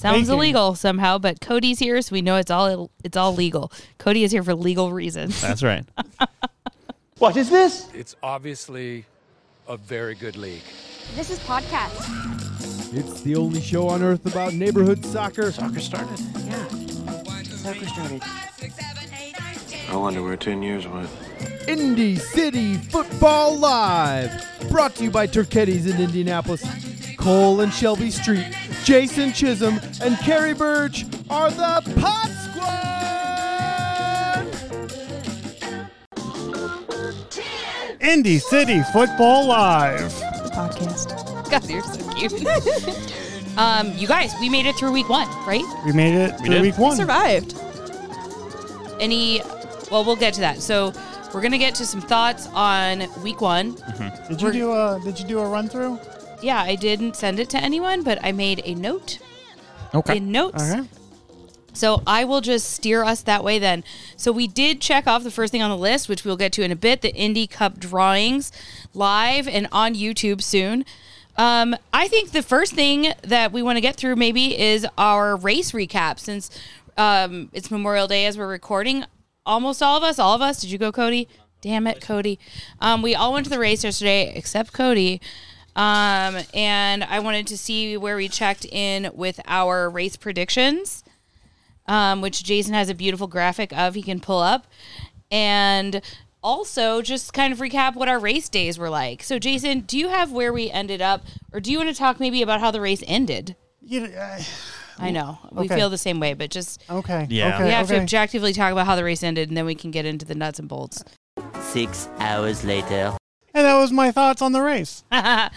Sounds Baking. illegal somehow, but Cody's here, so we know it's all it's all legal. Cody is here for legal reasons. That's right. What is this? It's obviously a very good league. This is podcast. It's the only show on earth about neighborhood soccer. Soccer started. Yeah. Soccer started. I wonder where 10 years went. Indy City Football Live. Brought to you by Turchetti's in Indianapolis. Cole and Shelby Street, Jason Chisholm, and Carrie Birch are the Pot Squad. Indy City Football Live. podcast. God, you're so cute. um, you guys, we made it through week one, right? We made it through did. week one. We survived. Any? Well, we'll get to that. So we're gonna get to some thoughts on week one. Did you do a Did you do a run through? Yeah, I didn't send it to anyone, but I made a note Okay. in notes. Okay. So I will just steer us that way then. So we did check off the first thing on the list, which we'll get to in a bit the Indy Cup drawings live and on YouTube soon. Um, I think the first thing that we want to get through maybe is our race recap since um, it's Memorial Day as we're recording. Almost all of us, all of us. Did you go, Cody? Damn it, Cody. Um, we all went to the race yesterday except Cody. Um, and I wanted to see where we checked in with our race predictions um, which Jason has a beautiful graphic of he can pull up. And also just kind of recap what our race days were like. So, Jason, do you have where we ended up, or do you want to talk maybe about how the race ended? You, uh, I know we Okay. feel the same way, but just okay. Yeah. Okay, we have to objectively talk about how the race ended, and then we can get into the nuts and bolts. Six hours later. And that was my thoughts on the race. I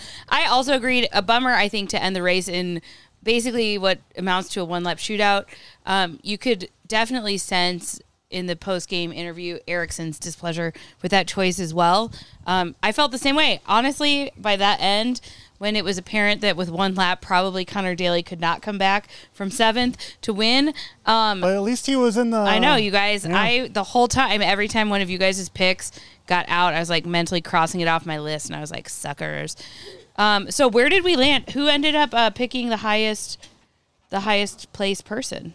also agreed. A bummer, I think, to end the race in basically what amounts to a one lap shootout. Um, you could definitely sense in the post game interview Ericsson's displeasure with that choice as well. Um, I felt the same way. Honestly, by that end, when it was apparent that with one lap, probably Connor Daly could not come back from seventh to win. Um, But at least he was in the. I know you guys. yeah. I the whole time, every time one of you guys' picks got out, I was like mentally crossing it off my list, and I was like, suckers. Um, so where did we land? Who ended up uh, picking the highest, the highest place person?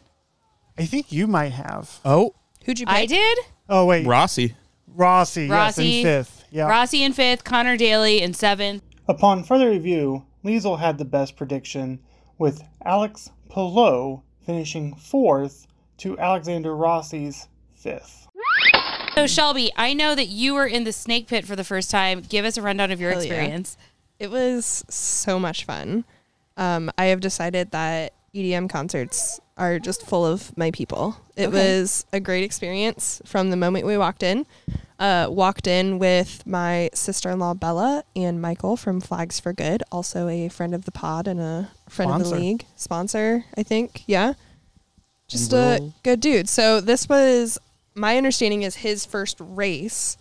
I think you might have. Oh, Who'd you pick? I did. Oh wait, Rossi. Rossi. Yes, Rossi. in fifth. Yeah. Rossi in fifth, Connor Daly in seventh. Upon further review, Liesel had the best prediction, with Alex Palou finishing fourth to Alexander Rossi's fifth. So Shelby, I know that you were in the snake pit for the first time. Give us a rundown of your Hell yeah. experience. It was so much fun. Um, I have decided that EDM concerts are just full of my people. It Okay. was a great experience from the moment we walked in. Uh, walked in with my sister in law Bella and Michael from Flags for Good, also a friend of the pod and a friend of the league sponsor. I think, yeah, just And a we'll- good dude. So this was my understanding is his first race,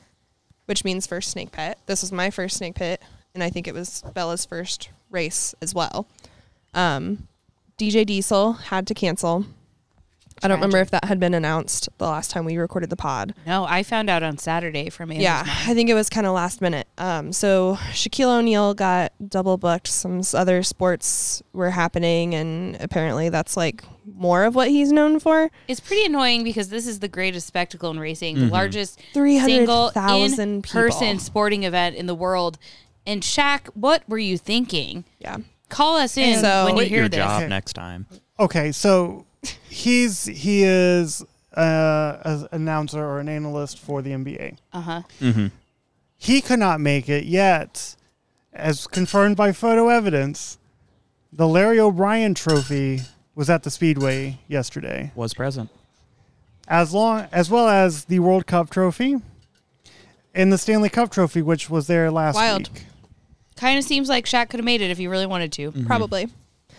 which means first snake pit. This was my first snake pit, and I think it was Bella's first race as well. Um, DJ Diesel had to cancel. I don't remember if that had been announced the last time we recorded the pod. No, I found out on Saturday from Andrew's Yeah, mom. I think it was kind of last minute. Um, so Shaquille O'Neal got double booked. Some other sports were happening, and apparently that's like more of what he's known for. It's pretty annoying because this is the greatest spectacle in racing, the Mhm. largest single 300,000 in-person people. sporting event in the world. And Shaq, what were you thinking? Yeah, call us in when you Quit hear your this. job next time. Okay, so he's he is uh, an announcer or an analyst for the NBA. Uh huh. Mm-hmm. He could not make it yet, as confirmed by photo evidence. The Larry O'Brien Trophy was at the Speedway yesterday, Was present. as long as well as the World Cup Trophy and the Stanley Cup Trophy, which was there last Wild. week. Kind of seems like Shaq could have made it if he really wanted to. Mm-hmm. Probably.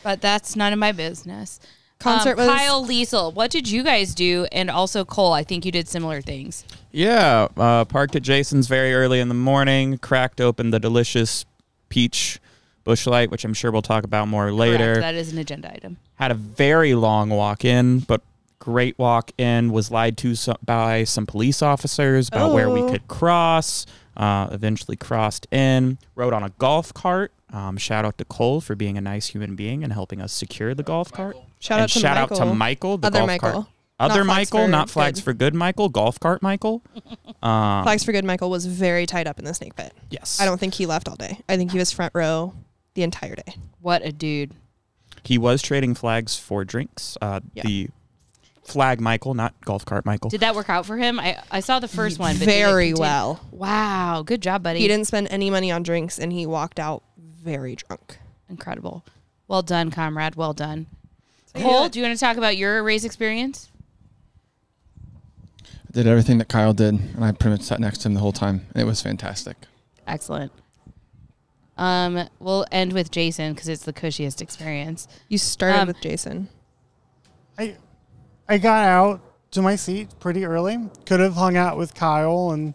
But that's none of my business. Concert um, was- Kyle Liesel, what did you guys do? And also Cole, I think you did similar things. Yeah, uh, parked at Jason's very early in the morning, cracked open the delicious peach Busch light, which I'm sure we'll talk about more later. Correct. That is an agenda item. Had a very long walk in, but great walk in. Was lied to so- by some police officers about where we Oh. could cross. Uh, eventually crossed in. Rode on a golf cart. Um, shout out to Cole for being a nice human being and helping us secure the golf cart. Shout and out to shout Michael. out to Michael, the Other golf Michael. cart. Not Other Flags Michael, for not flags Good. for good Michael, golf cart Michael. Um, Flags for Good Michael was very tied up in the snake pit. Yes. I don't think he left all day. I think he was front row the entire day. What a dude. He was trading flags for drinks. Uh, Yeah. The flag Michael, not golf cart Michael. Did that work out for him? I, I saw the first one. But did it very continue? well. Wow. Good job, buddy. He didn't spend any money on drinks and he walked out very drunk. Incredible. Well done, comrade. Well done. So, Cole, yeah. do you want to talk about your race experience? I did everything that Kyle did, and I pretty much sat next to him the whole time. And it was fantastic. Excellent. Um, we'll end with Jason because it's the cushiest experience. You started Um, with Jason. I I got out to my seat pretty early. Could have hung out with Kyle and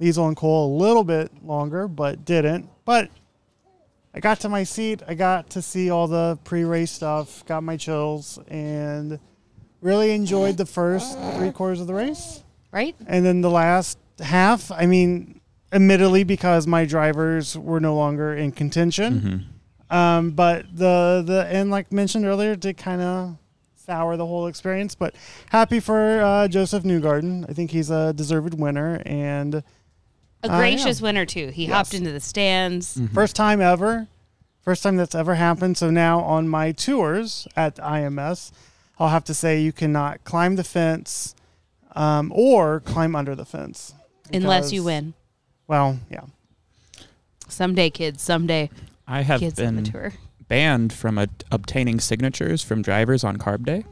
Liesel and Cole a little bit longer, but didn't. But I got to my seat. I got to see all the pre-race stuff. Got my chills and really enjoyed the first three quarters of the race. Right? And then the last half, I mean, admittedly because my drivers were no longer in contention. Um, but the the and like mentioned earlier, did kind of sour the whole experience. But happy for uh, Josef Newgarden. I think he's a deserved winner and A gracious winner too. He Yes. hopped into the stands. First time ever. First time that's ever happened. So now on my tours at IMS, I'll have to say you cannot climb the fence um, or climb under the fence. Unless you because- win. Well, yeah. Someday, kids. Someday. I have kids on been the tour. banned from a, obtaining signatures from drivers on Carb Day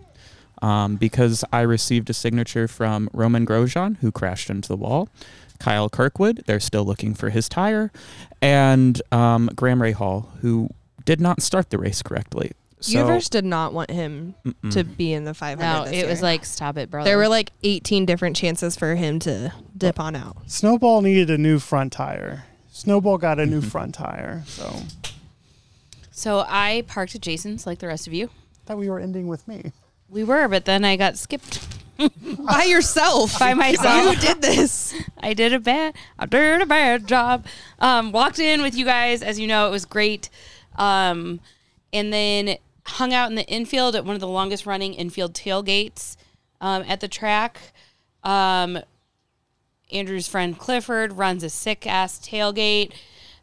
um, because I received a signature from Romain Grosjean, who crashed into the wall, Kyle Kirkwood, they're still looking for his tire, and um, Graham Rahal, who did not start the race correctly. So, Universe did not want him Mm-mm. to be in the 500. No, this it was like, stop it, brother. there were like 18 different chances for him to dip on out. Snowball needed a new front tire. Snowball got a new front tire. So So I parked at Jason's like the rest of you. thought we were ending with me. We were, but then I got skipped By yourself. by myself. You did this. I did a bad, I did a bad job. Um, walked in with you guys, as you know, it was great. Um, and then hung out in the infield at one of the longest running infield tailgates um, at the track. Um, Andrew's friend Clifford runs a sick ass tailgate.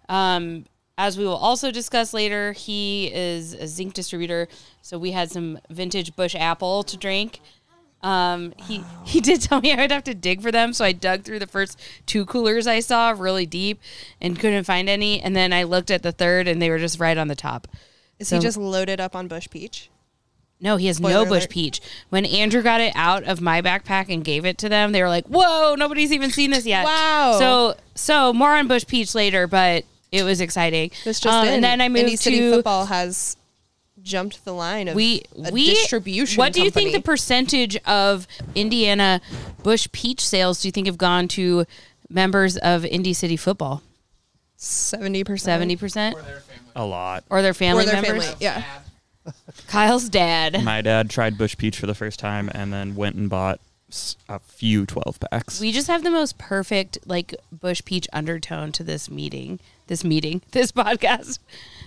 Um, as we will also discuss later, he is a zinc distributor, so we had some vintage Busch apple to drink. Um, he he did tell me I would have to dig for them, so I dug through the first two coolers I saw really deep and couldn't find any. And then I looked at the third, and they were just right on the top. Is So- he just loaded up on Busch Peach? No, he has no Spoiler Busch alert. peach. When Andrew got it out of my backpack and gave it to them, they were like, "Whoa, nobody's even seen this yet." Wow. So so more on Busch peach later, but it was exciting. This just Um, and then I moved Indy City to football has jumped the line of we a we distribution. What do you think the percentage of Indiana Busch peach sales do you think have gone to members of Indy City football? seventy percent? Seventy percent, A lot. or their family or their members? family? Yeah. Kyle's dad. My dad tried Busch Peach for the first time and then went and bought s- a few 12 packs. We just have the most perfect like Busch peach undertone to this meeting. This meeting, this podcast,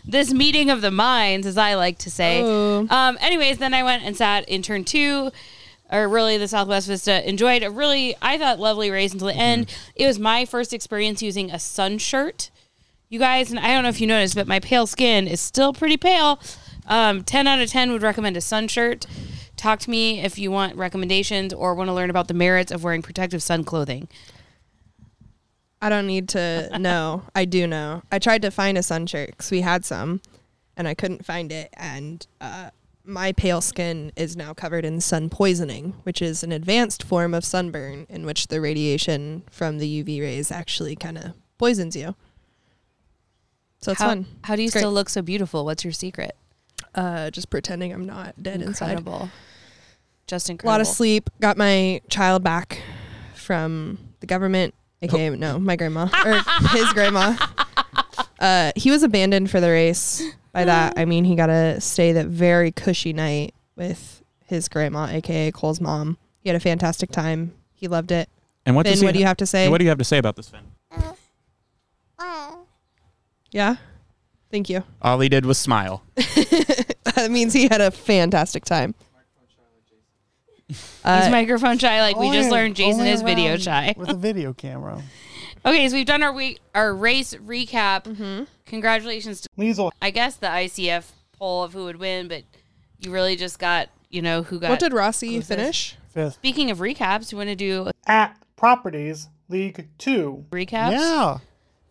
this meeting of the minds, as I like to say. Oh. Um, anyways, then I went and sat in turn two, or really the Southwest Vista. Enjoyed a really, I thought, lovely race until the end. It was my first experience using a sun shirt. You guys, and I don't know if you noticed, but my pale skin is still pretty pale. Um, 10 out of 10 would recommend a sun shirt. Talk to me if you want recommendations or want to learn about the merits of wearing protective sun clothing. I don't need to know. I do know. I tried to find a sun shirt because we had some, and I couldn't find it. And uh, my pale skin is now covered in sun poisoning, which is an advanced form of sunburn in which the radiation from the UV rays actually kind of poisons you. So it's how, fun. How do you It's great. still look so beautiful? What's your secret? Uh, just pretending I'm not dead inside. Incredible. Just A lot of sleep. Got my child back from the government, aka no, my grandma or his grandma. Uh, he was abandoned for the race. By that, I mean he got to stay that very cushy night with his grandma, aka Cole's mom. He had a fantastic time. He loved it. and what, Finn, does he what do you have to say? What do you have to say about this, Finn? Yeah. Thank you. All he did was smile. that means he had a fantastic time. Uh, He's microphone shy, like we Only- just learned. Jason only is video around shy. with a video camera. Okay, so we've done our week, our race recap. Congratulations to Liesel. I guess the ICF poll of who would win, but you really just got you know who got. what did Rossi closest. finish? Fifth. Speaking of recaps, you want to do At Properties League Two. recaps? Yeah.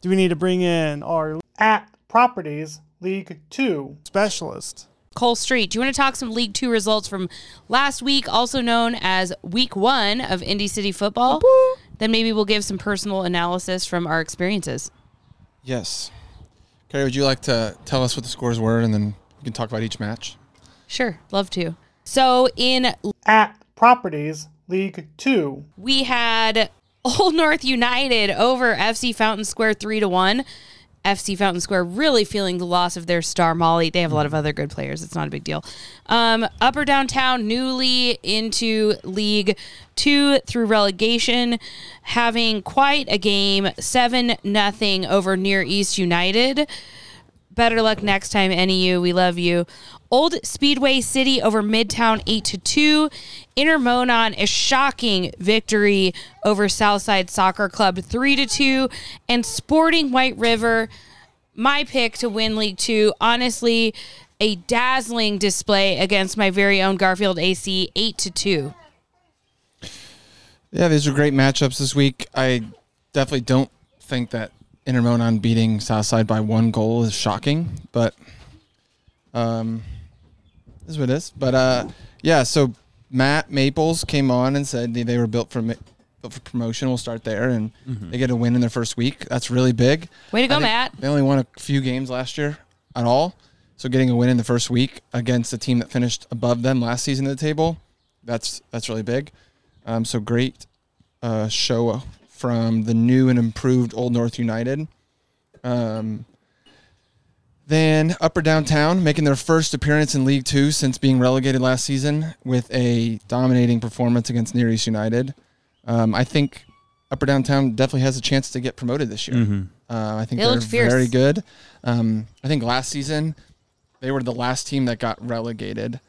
Do we need to bring in our at Properties League Two specialist? Cole Street. Do you want to talk some League Two results from last week, also known as Week One of Indy City Football? Then maybe we'll give some personal analysis from our experiences. Yes. Carrie, would you like to tell us what the scores were, and then we can talk about each match? Sure, love to. So in At Properties League Two. we had Old North United over FC Fountain Square three to one. FC Fountain Square really feeling the loss of their star Molly. They have a lot of other good players. It's not a big deal. Um, Upper Downtown newly into League Two through relegation, having quite a game, seven nothing over Near East United. Better luck next time, NEU. We love you. Old Speedway City over Midtown 8 to 2. Intermonon a shocking victory over Southside Soccer Club 3 to 2 and Sporting White River my pick to win League 2. Honestly, a dazzling display against my very own Garfield AC 8 to 2. Yeah, these are great matchups this week. I definitely don't think that Intermonon beating Southside by one goal is shocking, but um, this is what it is. But uh, yeah, so Matt Maples came on and said they, they were built for ma- built for promotion. We'll start there, and they get a win in their first week. That's really big. Way to go, Matt. They only won a few games last year at all, so getting a win in the first week against a team that finished above them last season at the table, that's that's really big. Um, so great uh, show from the new and improved Old North United. Um, then Upper Downtown making their first appearance in League Two since being relegated last season with a dominating performance against Near East United. Um, I think Upper Downtown definitely has a chance to get promoted this year. Mhm. Uh, I think They they are fierce. very good. Um, I think last season they were the last team that got relegated,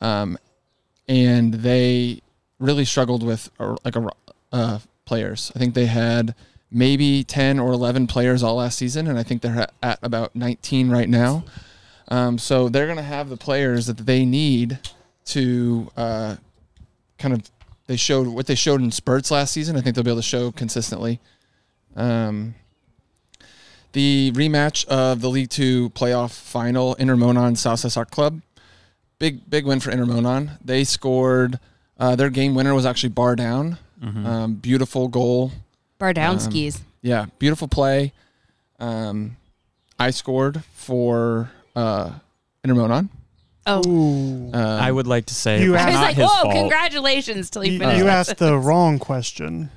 um, and they really struggled with uh, like a uh, players. I think they had maybe ten or eleven players all last season, and I think they're at, about nineteen right now. Um, so they're going to have the players that they need to uh, kind of they showed what they showed in spurts last season. I think they'll be able to show consistently. Um, the rematch of the League Two playoff final, Intermonon Southside Soccer Club. Big big win for Intermonon. They scored. Uh, their game winner was actually bar down. Um, beautiful goal. Bar down Um. Yeah, beautiful play. Um, I scored for uh, Intermonon. Oh. Um, I would like to say You it was I was not like, his whoa, fault. congratulations till you You, finished. you that asked the wrong question.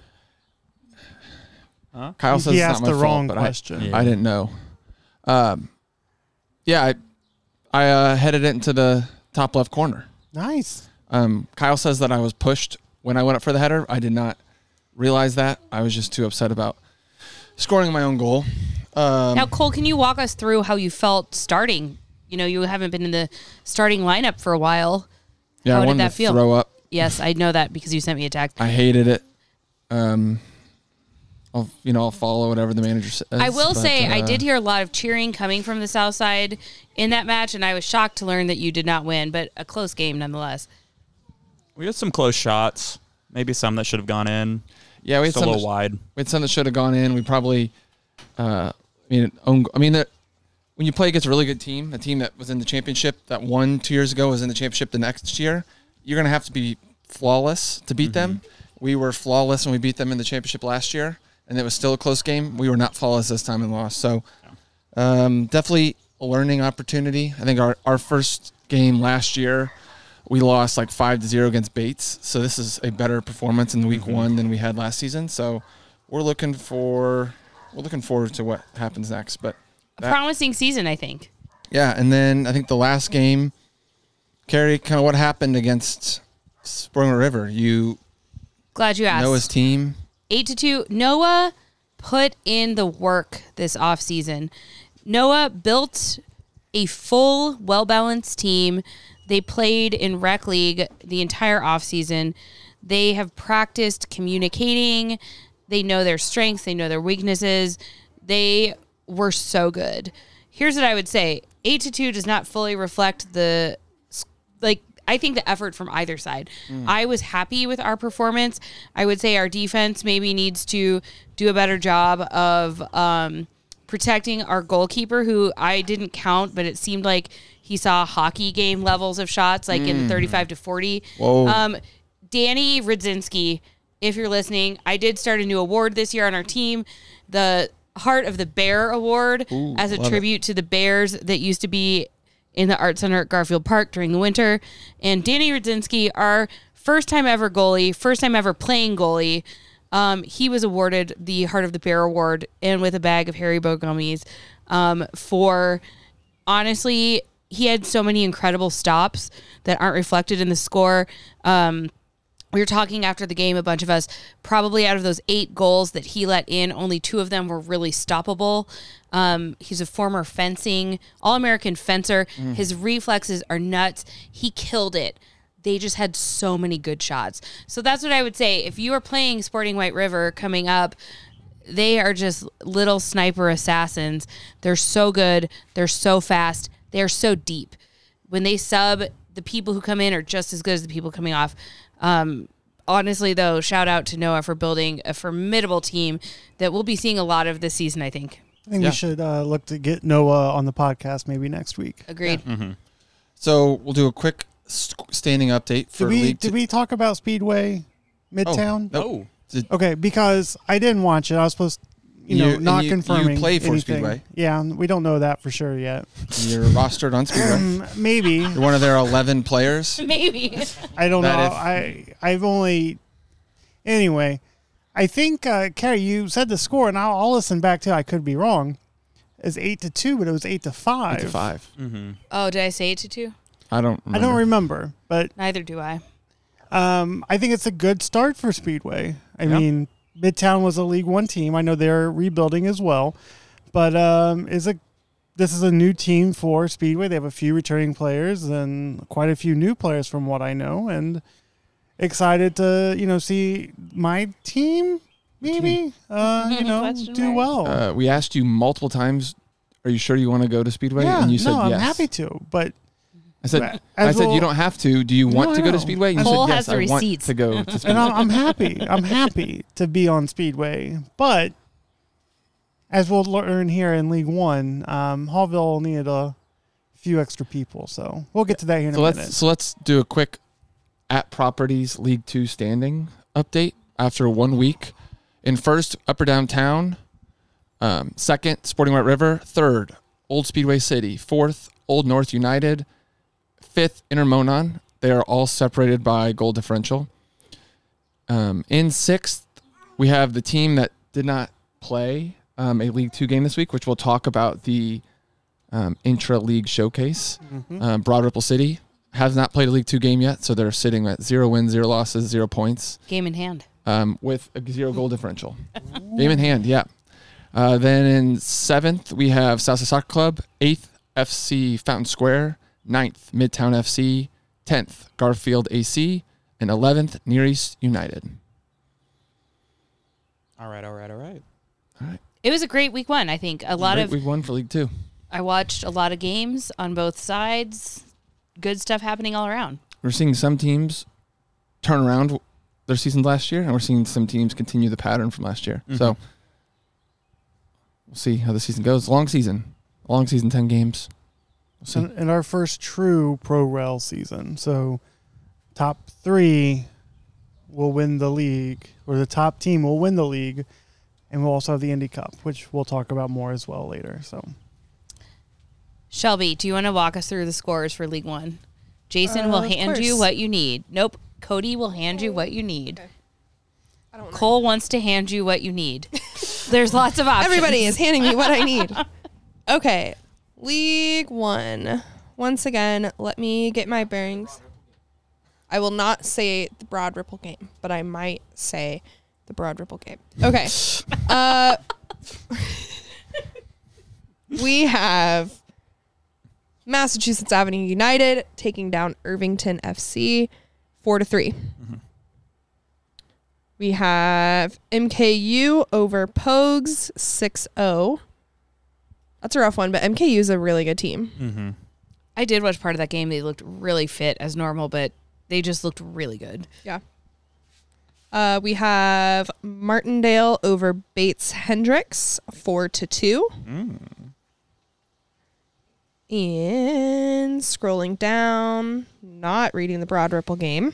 Kyle says He it's asked not my the wrong fault, but I- question. I, didn't know. Um, yeah, I I uh, headed it into the top left corner. Nice. Um, Kyle says that I was pushed when I went up for the header. I did not realize that. I was just too upset about scoring my own goal. Um, Now, Cole, can you walk us through how you felt starting? You know, you haven't been in the starting lineup for a while. yeah, how I did wanted that to feel? throw up. Yes, I know that because you sent me a text. I hated it. Um, I'll you know I'll follow whatever the manager says. I will but, say I uh, did hear a lot of cheering coming from the South Side in that match, and I was shocked to learn that you did not win, but a close game nonetheless. We had some close shots. Maybe some that should have gone in. Yeah, we had Just a little that- wide. We had some that should have gone in. We probably, uh, I mean, own, I mean when you play against a really good team, a team that was in the championship that won two years ago was in the championship the next year, you're gonna have to be flawless to beat them. We were flawless when we beat them in the championship last year, and it was still a close game. We were not flawless this time and lost. So, um, definitely a learning opportunity. I think our our first game last year. We lost like five to zero against Bates, so this is a better performance in week mm-hmm. one than we had last season. So we're looking for we're looking forward to what happens next. But A promising season, I think. yeah, and then I think the last game, Carrie, kind of what happened against Sporting River. You Glad you asked. Noah's team. Eight to two. Noah put in the work this offseason. Noah built a full, well balanced team They played in rec league the entire offseason. They have practiced communicating. They know their strengths, they know their weaknesses. They were so good. Here's what I would say. 8 to 2 does not fully reflect the like I think the effort from either side. Mm. I was happy with our performance. I would say our defense maybe needs to do a better job of um, protecting our goalkeeper, who I didn't count, but it seemed like he saw hockey game levels of shots, like in Mm. 35 to 40. Whoa. Um, Danny Radzinski, if you're listening, I did start a new award this year on our team, the Heart of the Bear Award, Ooh, as a love it. tribute to the Bears that used to be in the Art Center at Garfield Park during the winter. And Danny Radzinski, our first time ever goalie, first time ever playing goalie, um, he was awarded the Heart of the Bear Award and with a bag of Haribo gummies um, for honestly, he had so many incredible stops that aren't reflected in the score. Um, we were talking after the game, a bunch of us, probably out of those eight goals that he let in, only two of them were really stoppable. Um, he's a former fencing, All American fencer. Mm. His reflexes are nuts. He killed it. They just had so many good shots. So that's what I would say. If you are playing Sporting White River coming up, they are just little sniper assassins. They're so good. They're so fast. They're so deep. When they sub, the people who come in are just as good as the people coming off. Um, honestly, though, shout out to Noah for building a formidable team that we'll be seeing a lot of this season, I think. I think we should uh, look to get Noah on the podcast maybe next week. Agreed. So we'll do a quick standing update for Did we League did we talk about Speedway Midtown? nope. Did- Okay, because I didn't watch it. I was supposed, you know, You- and not you- you confirming. play for anything. Speedway. Yeah, we don't know that for sure yet. You're rostered on Speedway. Um, maybe. You're one of their 11 players. Maybe. I don't know. If- I I've only anyway. I think uh, Carrie, you said the score, and I'll, I'll listen back to. it. I could be wrong. It's eight to two, but it was eight to five. Eight to 5 Mm-hmm. Oh, did I say it to two? I don't. I don't remember, but Neither do I. um, I think it's a good start for Speedway. I Yeah. mean, Midtown was a League One team. I know they're rebuilding as well, but um, is a this is a new team for Speedway. They have a few returning players and quite a few new players, from what I know, and excited to you know see my team maybe uh, you know do well. Uh, we asked you multiple times, "Are you sure you want to go to Speedway?" yeah, and you said no, I'm yes. happy to, but I said, As I said, well- you don't have to. Do you No, want I to go to know. Speedway? And you Cole said, has yes, the I want receipts. to go to Speedway. and I'm, I'm happy. I'm happy to be on Speedway, but as we'll learn here in League One, um, Haughville needed a few extra people, so we'll get to that here in so a let's minute. so let's do a quick at properties League Two standing update after one week. In first, Upper Downtown. Um, second, Sporting White River. Third, Old Speedway City. Fourth, Old North United. Fifth, Intermonon. They are all separated by goal differential. Um, in sixth, we have the team that did not play um, a League Two game this week, which we'll talk about the um, intra league showcase. Mhm. Um, Broad Ripple City has not played a League Two game yet, so they're sitting at zero wins, zero losses, zero points, Game in hand. um, with a zero goal differential. game in hand, yeah. Uh, then in seventh, we have Southside Soccer Club. Eighth, FC Fountain Square. Ninth, Midtown FC. Tenth, Garfield AC. And eleventh, Near East United. All right, all right, all right. All right. It was a great week one, I think. A lot Great of week one for League Two. I watched a lot of games on both sides. Good stuff happening all around. We're seeing some teams turn around their season last year, and we're seeing some teams continue the pattern from last year. So Mhm. we'll see how the season goes. Long season, long season, ten games. We'll see. and, and our first true pro rail season. So, top three will win the league, or the top team will win the league, and we'll also have the Indy Cup, which we'll talk about more as well later. So, Shelby, do you want to walk us through the scores for League One? Jason Uh, will of hand you what you need. Nope. Cody will hand you what you need. Cole wants to hand you what you need. There's lots of options. Everybody is handing me what I need. Okay. League One. Once again, let me get my bearings. I will not say the Broad Ripple game, but I might say the Broad Ripple game. Okay. uh, we have Massachusetts Avenue United taking down Irvington FC four to 3 We have MKU over Pogues 6 0. That's a rough one, but MKU is a really good team. Mm-hmm. I did watch part of that game. They looked really fit as normal, but they just looked really good. Yeah. Uh, we have Martindale over Bates Hendricks, four to two. And scrolling down, not reading the Broad Ripple game.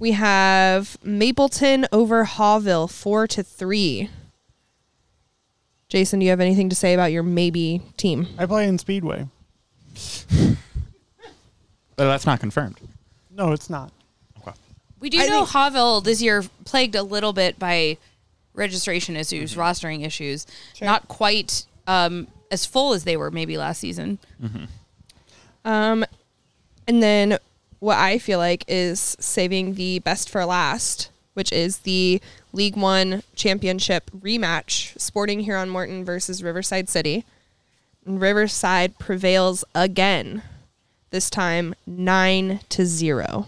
We have Mapleton over Haughville, four to three. Jason, do you have anything to say about your maybe team? I play in Speedway. But that's not confirmed. No, it's not. We do know Haughville this year plagued a little bit by registration issues, rostering issues. Not quite um, as full as they were maybe last season. Um, and then what I feel like is saving the best for last, which is the League One Championship rematch, Sporting Herron Morton versus Riverside City. And Riverside prevails again. This time nine to zero.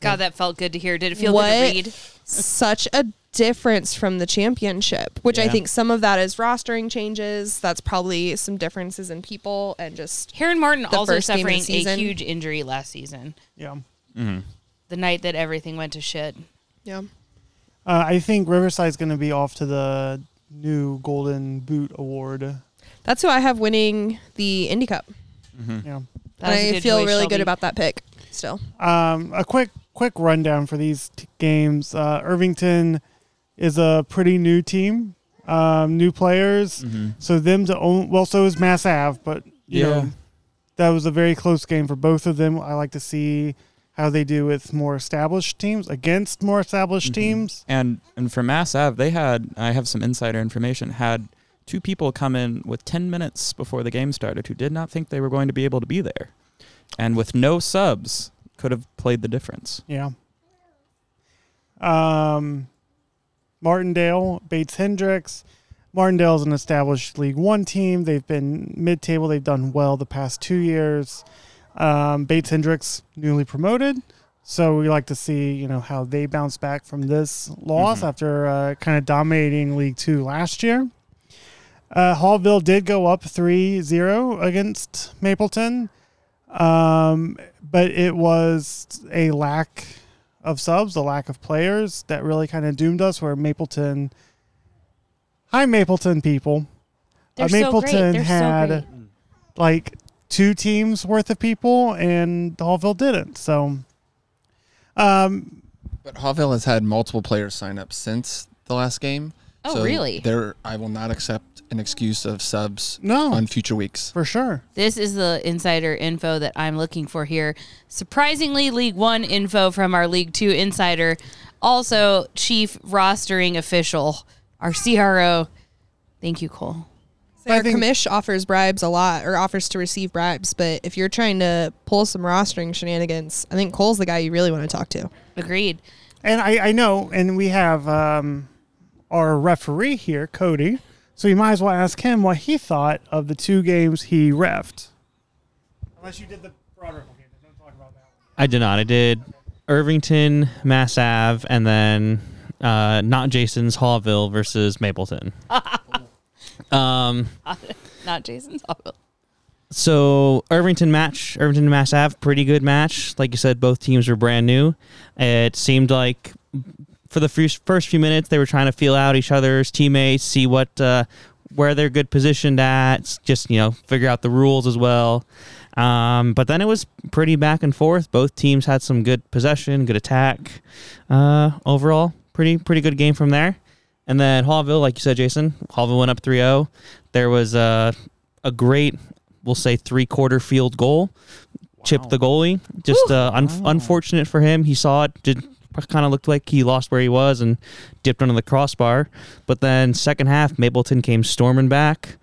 God, that felt good to hear. Did it feel What? good to read? Such a difference from the championship, which I think some of that is rostering changes. That's probably some differences in people and just Herron Morton the also first game of the suffering a huge injury last season. Yeah. Mm-hmm. The night that everything went to shit. Yeah. Uh, I think Riverside's going to be off to the new Golden Boot Award. That's who I have winning the Indy Cup. Yeah. That was a I good feel really Shelby. good about that pick still. Um, a quick quick rundown for these t- games. Uh, Irvington is a pretty new team, um, new players. So them to own well, so is Mass Ave, but you Yeah. know that was a very close game for both of them. I like to see how they do with more established teams against more established teams. And and for Mass Ave, they had I have some insider information. Had two people come in with ten minutes before the game started who did not think they were going to be able to be there, and with no subs could have played the difference. Yeah. Um, Martindale, Bates Hendricks. Martindale's an established League One team. They've been mid table. They've done well the past two years. Um, Bates Hendricks, newly promoted. So we like to see, you know, how they bounce back from this loss after uh, kind of dominating League Two last year. Uh, Haughville did go up 3 0 against Mapleton, um, but it was a lack of subs, a lack of players that really kind of doomed us. Where Mapleton, hi, Mapleton people. They're uh, so great. Mapleton They're so had great. like two teams worth of people, and Haughville didn't. So, um, But Haughville has had multiple players sign up since the last game. Oh, so really? There, I will not accept an excuse of subs No. on future weeks. for sure. This is the insider info that I'm looking for here. Surprisingly, League One info from our League Two insider. Also, chief rostering official, our CRO. Thank you, Cole. So our commish offers bribes a lot or offers to receive bribes, but if you're trying to pull some rostering shenanigans, I think Cole's the guy you really want to talk to. Agreed. And I, I know, and we have um, our referee here, Cody. So you might as well ask him what he thought of the two games he refed. Unless you did the broader game, don't talk about that. I did not. I did Irvington, Mass Ave, and then uh, not Jason's Haughville versus Mapleton. um, Not Jason's. so Irvington match, Irvington Mass Ave, pretty good match. Like you said, both teams were brand new. It seemed like for the first first few minutes they were trying to feel out each other's teammates, see what uh, where they're good positioned at, just you know figure out the rules as well. Um, but then it was pretty back and forth. Both teams had some good possession, good attack. Uh, overall, pretty pretty good game from there. And then Haughville, like you said, Jason, Haughville went up 3-0. There was a a great, we'll say, three quarter field goal, chipped the goalie. Just uh, un- unfortunate for him. He saw it, did kind of looked like he lost where he was and dipped under the crossbar. But then second half, Mapleton came storming back,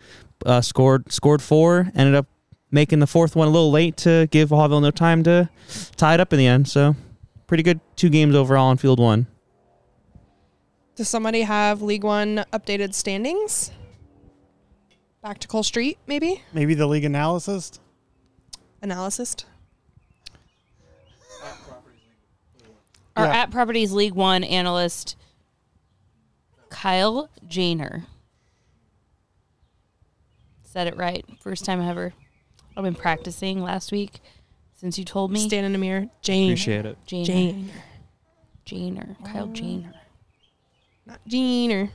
uh, scored scored four, ended up making the fourth one a little late to give Haughville no time to tie it up in the end. So pretty good two games overall in field one. Does somebody have League One updated standings? Back to Cole Street, maybe? Maybe the league analysis. analysis. Our Yeah. at Properties League One analyst, Kyle Janer. Said it right. First time ever. I've been practicing last week since you told me. Stand in the mirror. Jane. Appreciate it. Janer. Jane. Janer. Kyle Janer. Not Jeaner. Can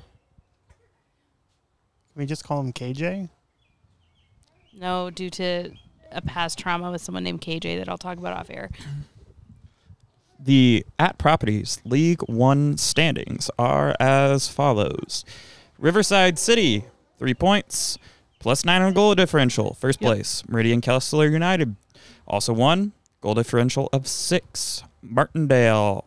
we just call him KJ? No, due to a past trauma with someone named KJ that I'll talk about off air. The at properties League One standings are as follows: Riverside City, three points, plus nine on goal differential, first place. Meridian Kessler United, also one goal differential of six. Martindale,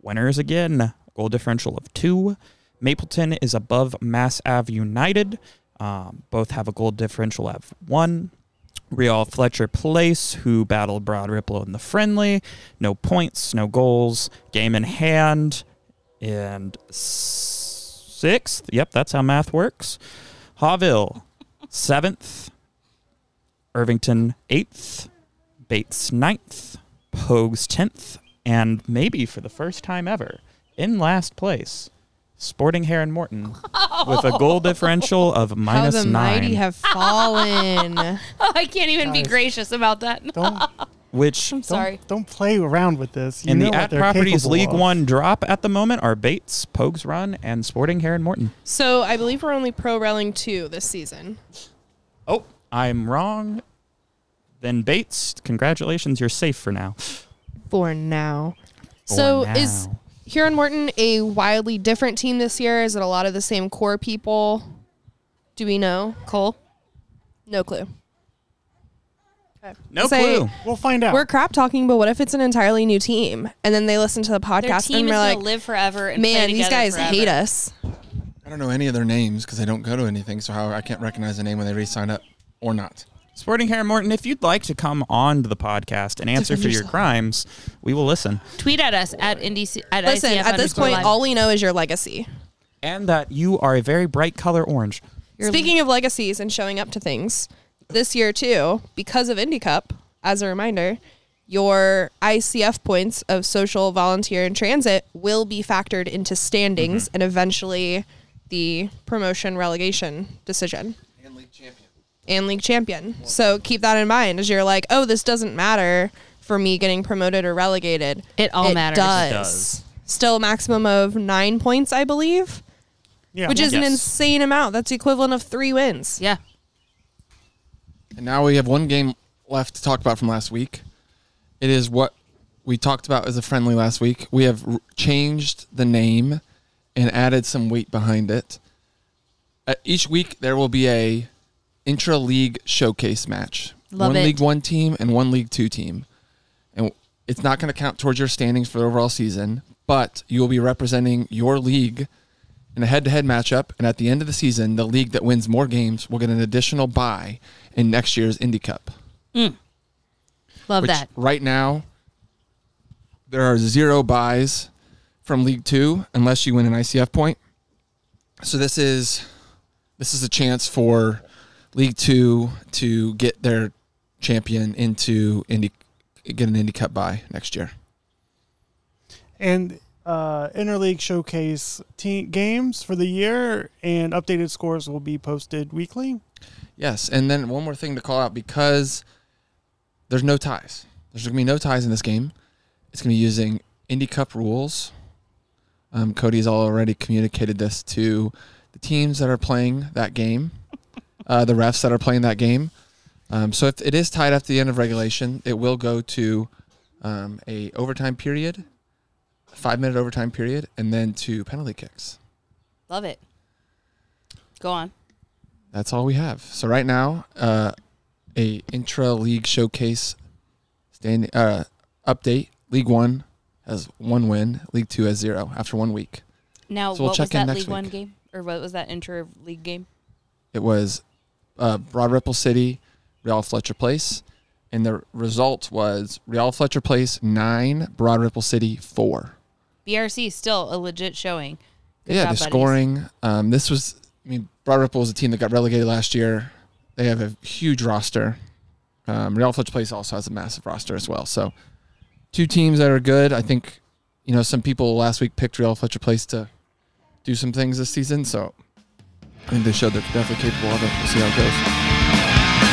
winners again, goal differential of two. Mapleton is above Mass Ave United. Um, both have a goal differential of one. Real Fletcher Place, who battled Broad Ripple in the friendly. No points, no goals, game in hand. And sixth. Yep, that's how math works. Haughville, seventh. Irvington, eighth. Bates, ninth. Pogues, tenth. And maybe for the first time ever, in last place, Sporting Herron Morton with a goal differential of minus How the nine. mighty have fallen. Oh, I can't even be Guys, gracious about that. Don't which I'm sorry. don't play around with this. You in know the what at they're properties capable League of. One drop at the moment are Bates, Pogues Run, and Sporting Herron Morton. so I believe we're only pro railing two this season. Oh, I'm wrong. Then Bates, congratulations, you're safe for now. For now. For so is now. Herron Morton a wildly different team this year? Is it a lot of the same core people? Do we know? Cole? No clue. no say- clue. We'll find out. We're crap talking, but what if it's an entirely new team? And then they listen to the Their podcast team and is we're going like, to live forever and play man, these together guys forever. hate us. I don't know any of their names because I don't go to anything. So how I can't recognize a name when they re-sign up or not. Sporting Herron Morton, if you'd like to come on to the podcast and answer for your crimes, we will listen. Tweet at us at NDC. At Listen, ICF at this underscore point, live. all we know is your legacy. And that you are a very bright color orange. Your- Speaking of legacies and showing up to things, this year too, because of Indy Cup, as a reminder, your ICF points of social, volunteer, and transit will be factored into standings mm-hmm. and eventually the promotion relegation decision. And league champion. And league champion. So keep that in mind as you're like, oh, this doesn't matter for me getting promoted or relegated. It all matters. It Does. does. Still a maximum of nine points, I believe, yeah. which is an insane amount. That's the equivalent of three wins. yeah. And now we have one game left to talk about from last week. It is what we talked about as a friendly last week. We have r- changed the name and added some weight behind it. Uh, each week there will be a intra league showcase match. Love one it. League One team and one League Two team, and it's not going to count towards your standings for the overall season. But you will be representing your league in a head-to-head matchup, and at the end of the season, the league that wins more games will get an additional bye in next year's Indy Cup. Mm. Love which that. right now there are zero buys from League Two unless you win an ICF point. So this is this is a chance for League Two to get their champion into Indy get an Indy Cup bye next year. and uh, interleague showcase team games for the year and updated scores will be posted weekly. Yes, and then one more thing to call out because there's no ties. There's going to be no ties in this game. It's going to be using Indy Cup rules. Um, Cody's already communicated this to the teams that are playing that game, uh, the refs that are playing that game. Um, so if it is tied at the end of regulation, it will go to um, a overtime period, five minute overtime period, and then to penalty kicks. Love it. Go on. That's all we have. So right now, uh, a intra league showcase stand uh, update. League One has one win. League Two has zero after one week. Now, So we'll what check was in that next League One week. game? Or what was that inter league game? It was uh, Broad Ripple City, Real Fletcher Place, and the result was Real Fletcher Place nine, Broad Ripple City four. BRC still a legit showing. Good yeah, the buddies. scoring. Um, this was, I mean, Broad Ripple was a team that got relegated last year. They have a huge roster. Um, Real Fletcher Place also has a massive roster as well. So two teams that are good. I think you know some people last week picked Real Fletcher Place to do some things this season. So I think they showed they're definitely capable of it. We'll see how it goes.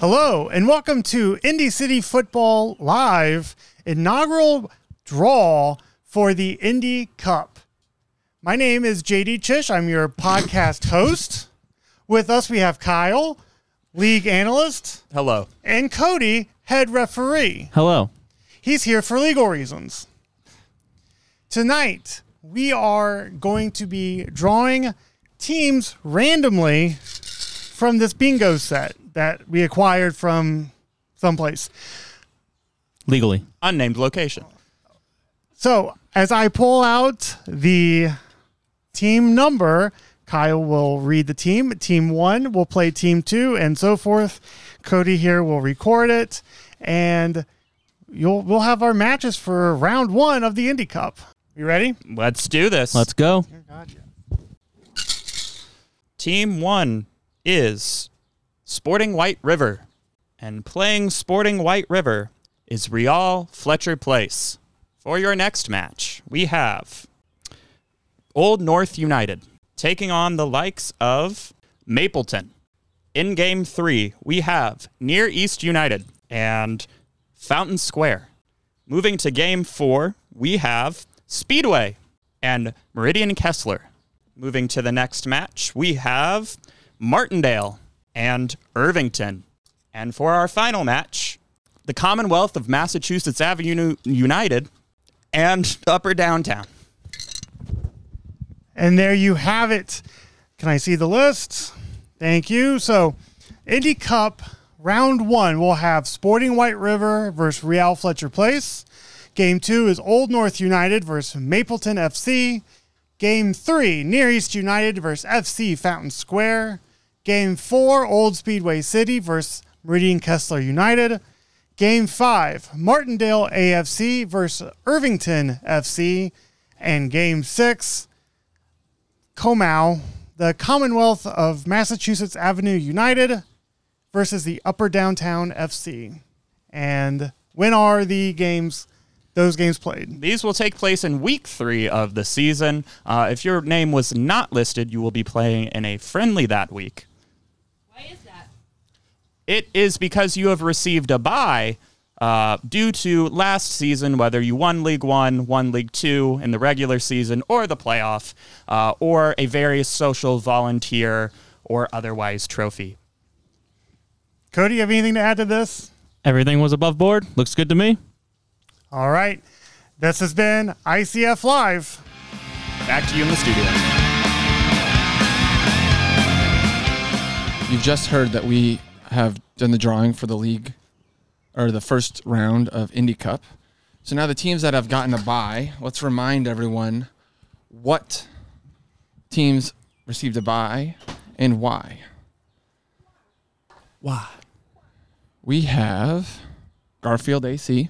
Hello, and welcome to Indy City Futbol Live inaugural draw for the Indy Cup. My name is JD Chish. I'm your podcast host. With us, we have Kyle, league analyst, Hello. and Cody, head referee. Hello. He's here for legal reasons. Tonight, we are going to be drawing teams randomly from this bingo set that we acquired from someplace. Legally. Unnamed location. So, as I pull out the team number, Kyle will read the team. Team one will play team two, and so forth. Cody here will record it, and you'll we'll have our matches for round one of the Indy Cup. You ready? Let's do this. Let's go. Team one is Sporting White River, and playing Sporting White River is Real Fletcher Place. For your next match, we have Old North United taking on the likes of Mapleton. In game three, we have Near East United and Fountain Square. Moving to game four, we have Speedway and Meridian Kessler. Moving to the next match, we have Martindale and Irvington. And for our final match, the Commonwealth of Massachusetts Avenue United and Upper Downtown. And there you have it. Can I see the list? Thank you. So, Indy Cup round one we'll have Sporting White River versus Real Fletcher Place. Game two is Old North United versus Mapleton FC. Game three, Near East United versus FC Fountain Square. Game four, Old Speedway City versus Meridian Kessler United. Game five, Martindale AFC versus Irvington FC. And game six, Comau, the Commonwealth of Massachusetts Avenue United versus the Upper Downtown FC. And when are the games, those games played? These will take place in week three of the season. Uh, if your name was not listed, you will be playing in a friendly that week. Why is that? It is because you have received a bye uh, due to last season, whether you won League One, won League Two in the regular season, or the playoff, uh, or a various social volunteer or otherwise trophy. Cody, you have anything to add to this? Everything was above board. Looks good to me. All right. This has been ICF Live. Back to you in the studio. You've just heard that we have done the drawing for the league or the first round of Indy Cup. So now the teams that have gotten a bye, let's remind everyone what teams received a bye and why. Why? We have Garfield AC,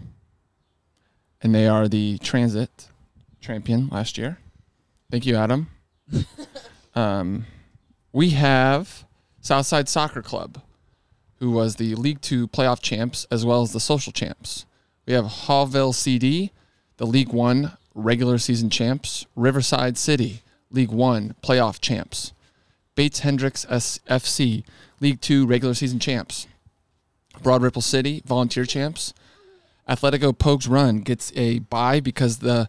and they are the transit champion last year. Thank you, Adam. um, we have Southside Soccer Club, who was the League Two playoff champs as well as the social champs. We have Haughville CD, the League One regular season champs. Riverside City, League One playoff champs. Bates Hendricks FC, League Two regular season champs. Broad Ripple City, volunteer champs. Athletico Pogues Run gets a bye because the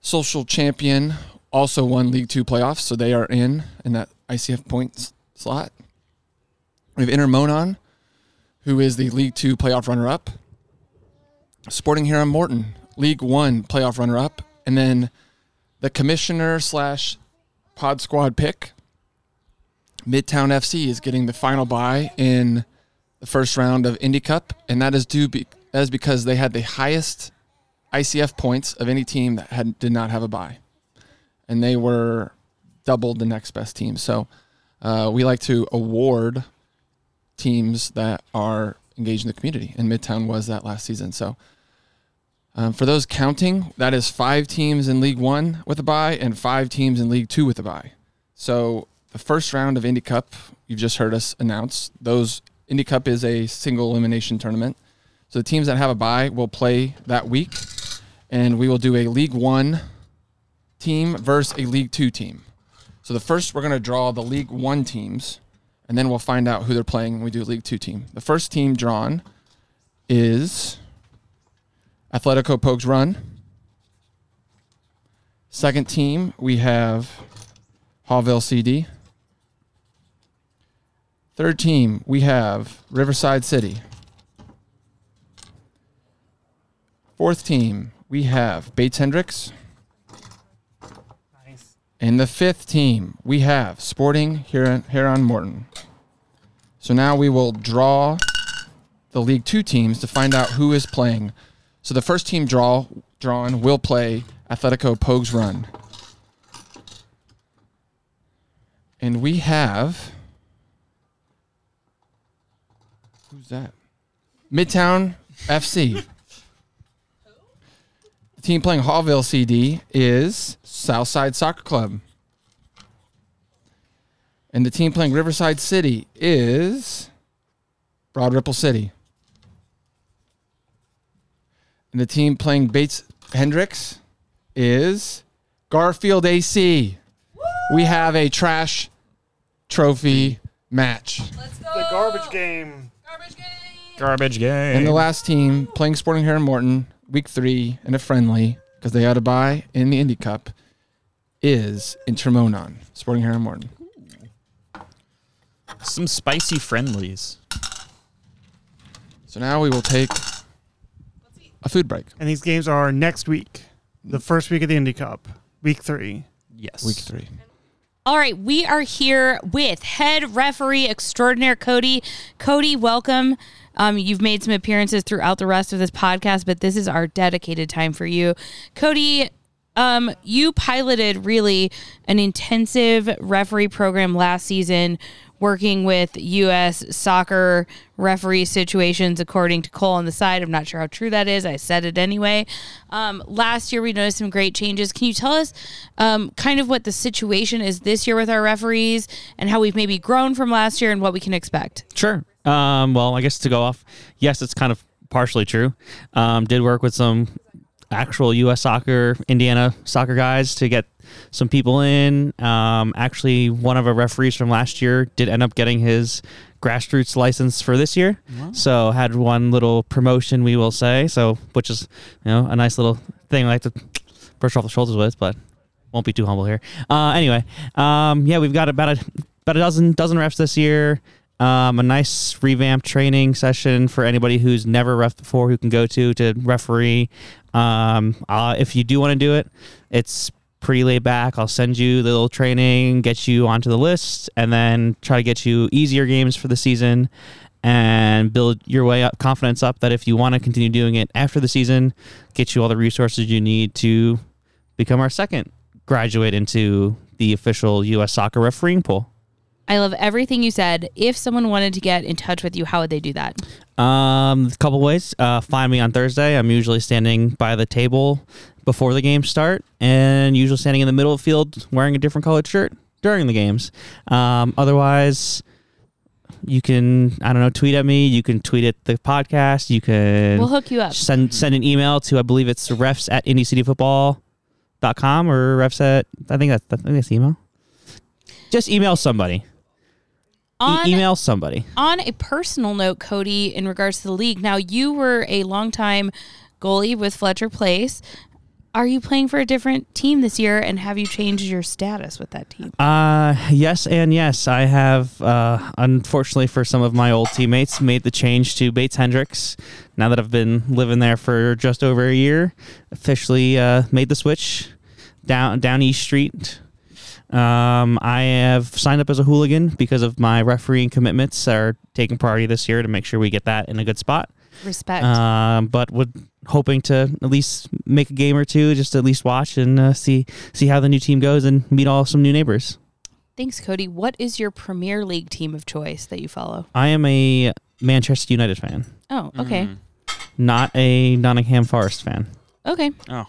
social champion also won League Two playoffs, so they are in in that ICF points slot. We have Intermonon, who is the League Two playoff runner-up. Sporting Herron Morton, League One playoff runner-up, and then the commissioner slash pod squad pick. Midtown FC is getting the final bye in the first round of Indy Cup, and that is due be, that is because they had the highest ICF points of any team that had did not have a bye, and they were doubled the next best team. So uh, we like to award teams that are engaged in the community, and Midtown was that last season. So um, for those counting, that is five teams in League One with a bye and five teams in League Two with a bye. So the first round of Indy Cup, you've just heard us announce. Those Indy Cup is a single elimination tournament. So the teams that have a bye will play that week, and we will do a League One team versus a League Two team. So the first, we're going to draw the League One teams, and then we'll find out who they're playing when we do League Two team. The first team drawn is Atletico Pogues Run. Second team, we have Haughville CD. Third team, we have Riverside City. Fourth team, we have Bates Hendricks. Nice. And the fifth team, we have Sporting Huron, Huron Morton. So now we will draw the League Two teams to find out who is playing. So the first team draw drawn will play Atletico Pogues Run. And we have who's that? Midtown FC. The team playing Haughville CD is Southside Soccer Club. And the team playing Riverside City is Broad Ripple City. And the team playing Bates Hendricks is Garfield AC. We have a trash trophy match. Let's go. The garbage game. Garbage game. And the last team playing Sporting Herron Morton, week three, in a friendly, because they had a buy in the Indy Cup, is Intermonon, Sporting Herron Morton. Some spicy friendlies. So now we will take a food break. And these games are next week, the first week of the Indy Cup, week three. Yes. Week three. All right, we are here with head referee extraordinaire Cody. Cody, welcome. Um, you've made some appearances throughout the rest of this podcast, but this is our dedicated time for you. Cody, um, you piloted really an intensive referee program last season working with U.S. soccer referee situations, according to Cole on the side. I'm not sure how true that is. I said it anyway. Um, last year, we noticed some great changes. Can you tell us um, kind of what the situation is this year with our referees and how we've maybe grown from last year and what we can expect? Sure. Um, well, I guess to go off, yes, it's kind of partially true. Um, did work with some actual U.S. soccer, Indiana soccer guys to get some people in. Um, actually, one of our referees from last year did end up getting his grassroots license for this year. So had one little promotion, we will say. So which is you know a nice little thing I like to brush off the shoulders with, but won't be too humble here. Uh, anyway, um, yeah, we've got about a about a dozen dozen refs this year. Um, a nice revamp training session for anybody who's never ref before who can go to to referee. Um, uh, if you do want to do it, it's pretty laid back. I'll send you the little training, get you onto the list, and then try to get you easier games for the season and build your way up confidence up that if you want to continue doing it after the season, get you all the resources you need to become our second graduate into the official U.S. soccer refereeing pool. I love everything you said. If someone wanted to get in touch with you, how would they do that? Um, a couple ways. Uh, find me on Thursday. I'm usually standing by the table before the games start, and usually standing in the middle of the field wearing a different colored shirt during the games. Um, otherwise, you can I don't know tweet at me. You can tweet at the podcast. You can We'll hook you up. Send send an email to I believe it's refs at indycityfootball.com or refs at I think that's I think that's the email. Just email somebody. E- email somebody. On a personal note, Cody, in regards to the league, now you were a longtime goalie with Fletcher Place. Are you playing for a different team this year, and have you changed your status with that team? Uh, yes and yes. I have, uh, unfortunately for some of my old teammates, made the change to Bates Hendricks. Now that I've been living there for just over a year, officially uh, made the switch down down East Street. Um, I have signed up as a hooligan because of my refereeing commitments are taking priority this year to make sure we get that in a good spot. Respect. Um, but would hoping to at least make a game or two, just at least watch and uh, see see how the new team goes and meet all some new neighbors. Thanks, Cody. What is your Premier League team of choice that you follow? I am a Manchester United fan, Oh, okay. not a Nottingham Forest fan. Okay. Oh.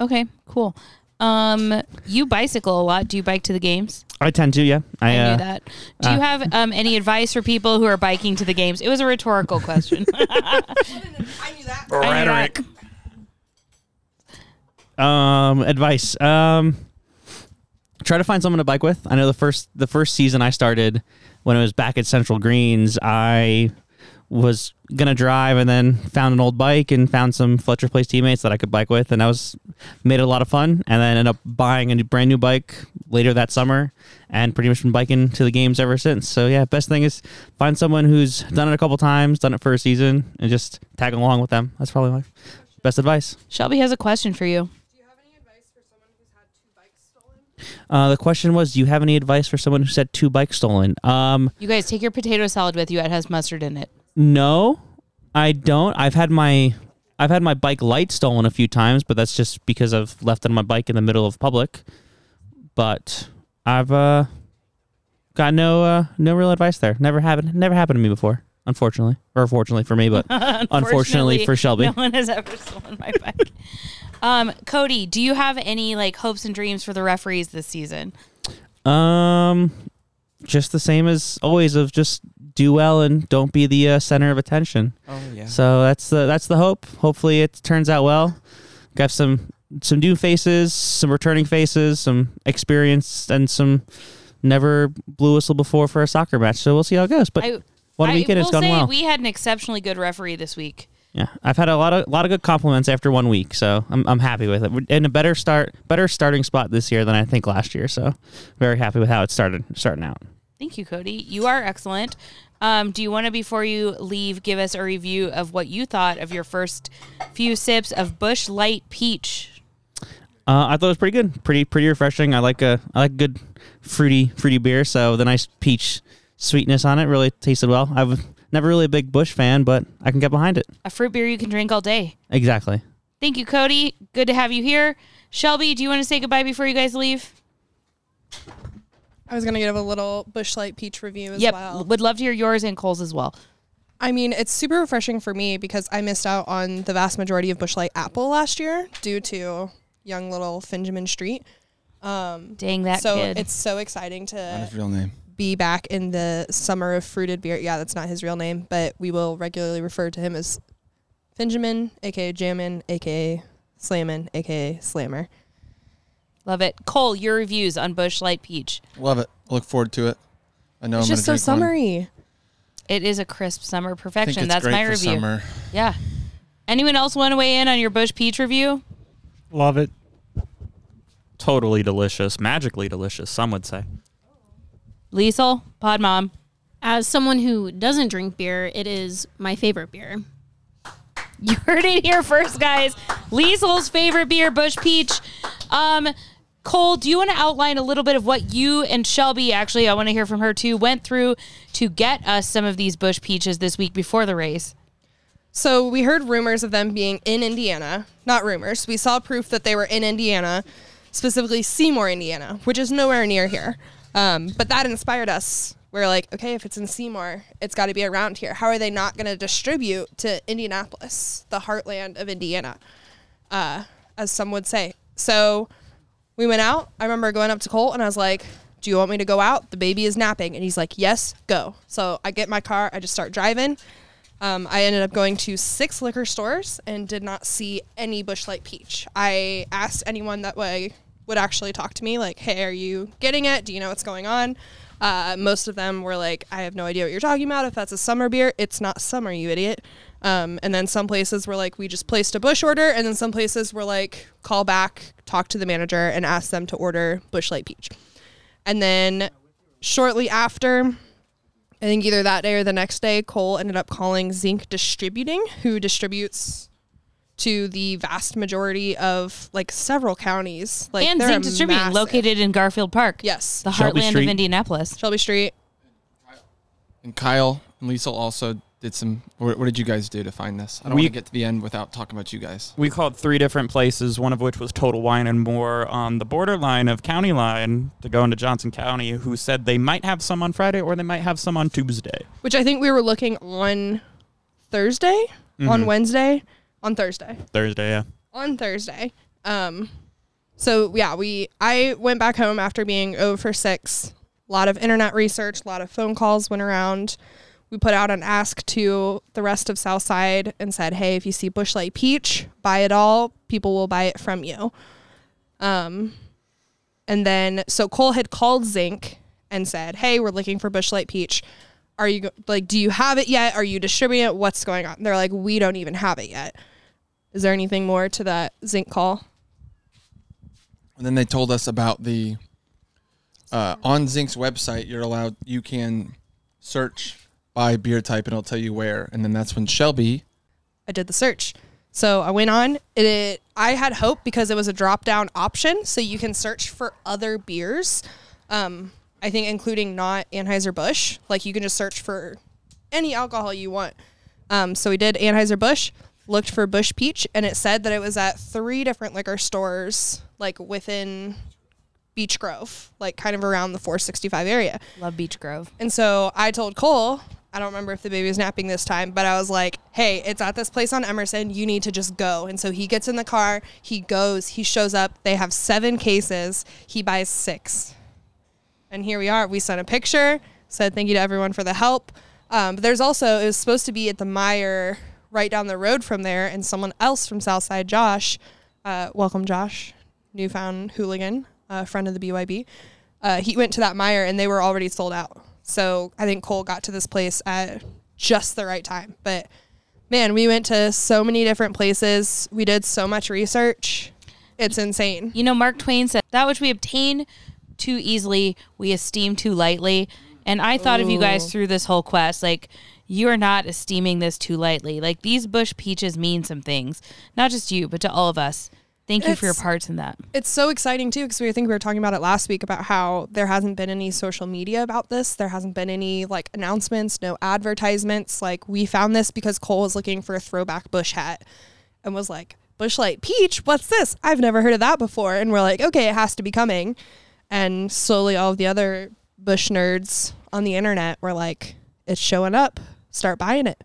Okay, cool. Um, you bicycle a lot. Do you bike to the games? I tend to, yeah. I, I uh, knew that. Do you uh, have um, any advice for people who are biking to the games? It was a rhetorical question. I knew that. Rhetoric. Knew that. Um, advice. Um, try to find someone to bike with. I know the first the first season I started when I was back at Central Greens, I was gonna drive and then found an old bike and found some Fletcher Place teammates that I could bike with, and that was made it a lot of fun. And then ended up buying a new- brand new bike later that summer, and pretty much been biking to the games ever since. So yeah, best thing is find someone who's done it a couple times, done it for a season, and just tag along with them. That's probably my best advice. Shelby has a question for you. Uh, the question was, do you have any advice for someone who's had two bikes stolen? Um, You guys take your potato salad with you. It has mustard in it. No, I don't. I've had my I've had my bike light stolen a few times, but that's just because I've left it on my bike in the middle of public. But I've uh, got no uh, no real advice there. Never happened. Never happened to me before. Unfortunately, or fortunately for me, but unfortunately for Shelby. No one has ever stolen my bike. um, Cody, do you have any like hopes and dreams for the referees this season? Um, just the same as always of just do well and don't be the uh, center of attention. Oh, yeah. So that's the that's the hope. Hopefully it turns out well. Got some some new faces, some returning faces, some experience, and some never blew whistle before for a soccer match. So we'll see how it goes. But I, one I weekend will it's gone say well. we had an exceptionally good referee this week. Yeah, I've had a lot of lot of good compliments after one week, so I'm I'm happy with it. We're in a better start, better starting spot this year than I think last year. So very happy with how it started starting out. Thank you, Cody. You are excellent. Um, do you want to, before you leave, give us a review of what you thought of your first few sips of Busch Light Peach? Uh, I thought it was pretty good, pretty pretty refreshing. I like a I like good fruity fruity beer, so the nice peach sweetness on it really tasted well. I was never really a big Busch fan, but I can get behind it. A fruit beer you can drink all day. Exactly. Thank you, Cody. Good to have you here. Shelby, do you want to say goodbye before you guys leave? I was gonna give a little Busch Light Peach review as yep. well. Would love to hear yours and Cole's as well. I mean, it's super refreshing for me because I missed out on the vast majority of Busch Light Apple last year due to young little Finjamin Street. Um, Dang that so kid. it's so exciting to Not his real name. be back in the summer of fruited beer. Yeah, that's not his real name, but we will regularly refer to him as Finjamin, aka Jammin, aka Slammin, aka Slammer. Love it. Cole, your reviews on Busch Light Peach. Love it. Look forward to it. I know it's I'm just so gonna one. summery. It is a crisp summer I think perfection. it's That's great my for review. Summer. Yeah. Anyone else want to weigh in on your Busch Peach review? Love it. Totally delicious, magically delicious. Some would say. Liesel, Pod Mom. As someone who doesn't drink beer, it is my favorite beer. You heard it here first, guys. Liesel's favorite beer, Busch Peach. Um, Cole, do you want to outline a little bit of what you and Shelby, actually, I want to hear from her too, went through to get us some of these Busch Peaches this week before the race? So we heard rumors of them being in Indiana. Not rumors. We saw proof that they were in Indiana, specifically Seymour, Indiana, which is nowhere near here. Um, but that inspired us. We're like, okay, if it's in Seymour, it's got to be around here. How are they not going to distribute to Indianapolis, the heartland of Indiana, uh, as some would say? So we went out. I remember going up to Colt and I was like, do you want me to go out? The baby is napping. And he's like, yes, go. So I get my car. I just start driving. Um, I ended up going to six liquor stores and did not see any Busch Light Peach. I asked anyone that way would actually talk to me, like, "Hey, are you getting it? Do you know what's going on?" Uh, most of them were like, "I have no idea what you're talking about. If that's a summer beer, it's not summer, you idiot." Um, and then some places were like, "We just placed a Busch order," and then some places were like, "Call back, talk to the manager, and ask them to order Busch Light Peach." And then shortly after, I think either that day or the next day, Cole ended up calling Zink Distributing, who distributes to the vast majority of like several counties. Like and Zink Distributing, massive- located in Garfield Park. Yes. The Shelby heartland Street. of Indianapolis. Shelby Street. And Kyle and Lisa also did some. What, what did you guys do to find this? I don't We- want to get to the end without talking about you guys. We called three different places, one of which was Total Wine and More on the borderline of county line to go into Johnson County, who said they might have some on Friday or they might have some on Tuesday. Which I think we were looking on Thursday, on Mhm. Wednesday, on Thursday. Thursday, yeah. on Thursday. Um, So yeah, we I went back home after being over for 6. A lot of internet research, a lot of phone calls went around. We put out an ask to the rest of Southside and said, "Hey, if you see Busch Light Peach, buy it all. People will buy it from you." Um and then so Cole had called Zink and said, "Hey, we're looking for Busch Light Peach. Are you like do you have it yet? Are you distributing it? What's going on?" They're like, "We don't even have it yet." Is there anything more to that Zink call? And then they told us about the uh, on Zink's website. You're allowed. You can search by beer type, and it'll tell you where. And then that's when Shelby. I did the search. So I went on. It, I had hope because it was a drop down option, so you can search for other beers. Um, I think including not Anheuser Busch. Like you can just search for any alcohol you want. Um, so we did Anheuser Busch, looked for Busch Peach, and it said that it was at three different liquor stores, like within Beech Grove, like kind of around the 465 area. Love Beech Grove. And so I told Cole, I don't remember if the baby was napping this time, but I was like, hey, it's at this place on Emerson. You need to just go. And so he gets in the car, he goes, he shows up. They have seven cases. He buys six. And here we are. We sent a picture, said thank you to everyone for the help. Um, but there's also, it was supposed to be at the Meijer right down the road from there. And someone else from Southside, Josh, uh, welcome, Josh, newfound hooligan, uh, friend of the BYB. Uh, he went to that Meijer and they were already sold out. So I think Cole got to this place at just the right time. But man, we went to so many different places. We did so much research. It's insane. You know, Mark Twain said, That which we obtain too easily, we esteem too lightly. And I thought of you guys through this whole quest. Like, you are not esteeming this too lightly. Like, these Busch peaches mean some things, not just you, but to all of us. Thank you for your parts in that. It's so exciting too because we think we were talking about it last week about how there hasn't been any social media about this. There hasn't been any like announcements, no advertisements. Like we found this because Cole was looking for a throwback Busch hat and was like, Busch Light Peach, what's this? I've never heard of that before. And we're like, okay, it has to be coming. And slowly all of the other Busch nerds on the internet were like, it's showing up. Start buying it.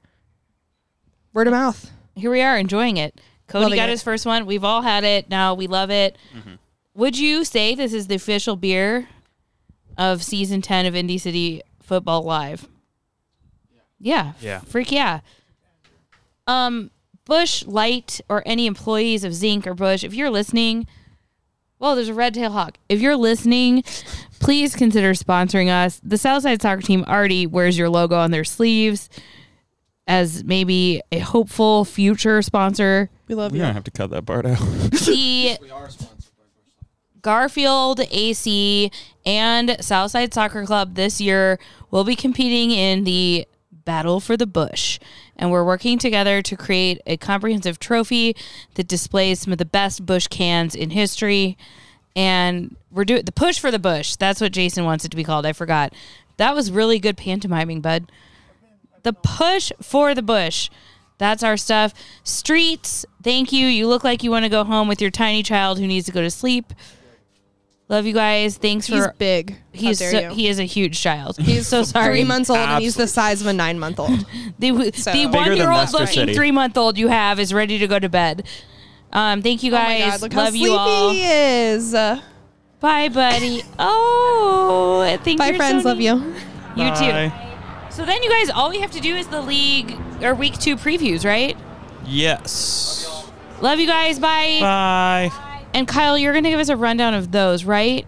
Word of mouth. Here we are enjoying it. Cody Loving got it. his first one. We've all had it. Now we love it. Would you say this is the official beer of season 10 of Indy City Futbol Live? Yeah. Yeah. Freak yeah. Um, Busch Light or any employees of Zink or Busch, if you're listening, well, there's a red tail hawk. If you're listening, please consider sponsoring us. The Southside soccer team already wears your logo on their sleeves as maybe a hopeful future sponsor. We love you. We don't have to cut that part out. The Garfield AC and Southside Soccer Club this year will be competing in the Battle for the Busch. And we're working together to create a comprehensive trophy that displays some of the best Busch cans in history. And we're doing the push for the Busch. That's what Jason wants it to be called. I forgot. That was really good pantomiming, bud. The push for the Busch. That's our stuff. Streets, thank you. You look like you want to go home with your tiny child who needs to go to sleep. Love you guys. Thanks He's for big. He's so, he is a huge child. He's so sorry. Three months old, and he's the size of a nine month old. The, So- the one year old Leicester looking City. three month old you have is ready to go to bed. Um, thank you Oh my guys. God, look how Love you sleepy all. he is. Bye, buddy. Oh, I think Bye, friends. so Love neat. you. You too. So then, you guys, all we have to do is the league or week two previews, right? Yes. Love you guys. Bye. Bye. And Kyle, you're going to give us a rundown of those, right?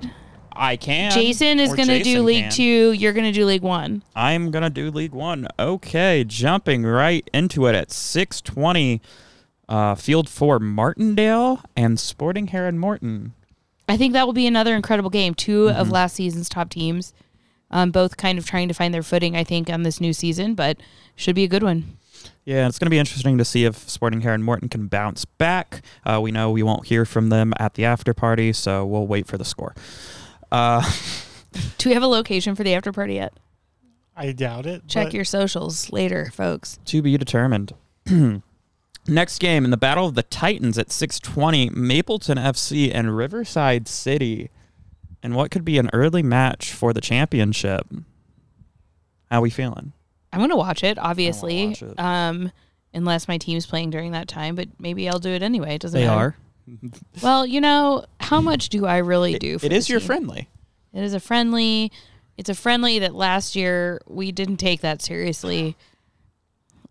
I can. Jason is Or going to do Jason League can. Two. You're going to do League One. I'm gonna do League One. Okay, jumping right into it at 6:20. Uh, field for Martindale and Sporting Herron Morton. I think that will be another incredible game. 2 of Mhm. last season's top teams, um, both kind of trying to find their footing. I think on this new season, but should be a good one. Yeah, it's going to be interesting to see if Sporting Herron Morton can bounce back. Uh, we know we won't hear from them at the after party, so we'll wait for the score. Uh, Do we have a location for the after party yet? I doubt it. Check but your socials later, folks. to be determined. Next game in the Battle of the Titans at 6:20, Mapleton FC and Riverside City, and what could be an early match for the championship. How are we feeling? I'm gonna watch it, obviously. watch it. Um, unless my team's playing during that time, but maybe I'll do it anyway. It doesn't They matter. are. Well, you know, how much do I really do? For it is your team? friendly. It is a friendly. It's a friendly that last year we didn't take that seriously.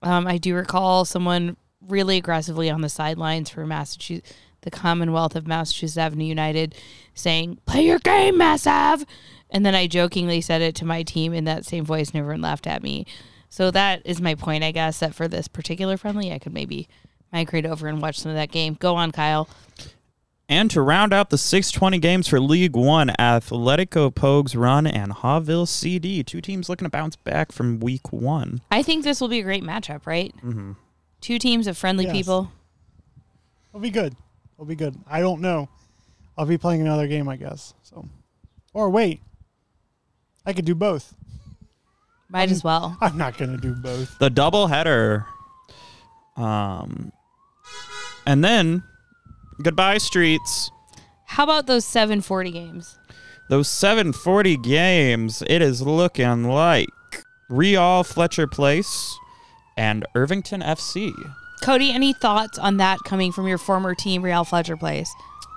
Um, I do recall someone really aggressively on the sidelines for Massachusetts, the Commonwealth of Massachusetts Avenue United, saying, "Play your game, Mass Ave," and then I jokingly said it to my team in that same voice, and everyone laughed at me. So that is my point, I guess, that for this particular friendly, I could maybe migrate over and watch some of that game. Go on, Kyle. And to round out the 620 games for League One, Atletico Pogues Run and Haughville CD, two teams looking to bounce back from Week One. I think this will be a great matchup, right? Mm-hmm. Two teams of friendly Yes. people. It'll be good. It'll be good. I don't know. I'll be playing another game, I guess. So, or wait, I could do both. Might as well. I'm not gonna do both. The double header. Um, and then goodbye streets. How about those 740 games? Those 740 games. It is looking like Real Fletcher Place and Irvington FC. Cody, any thoughts on that coming from your former team, Real Fletcher Place?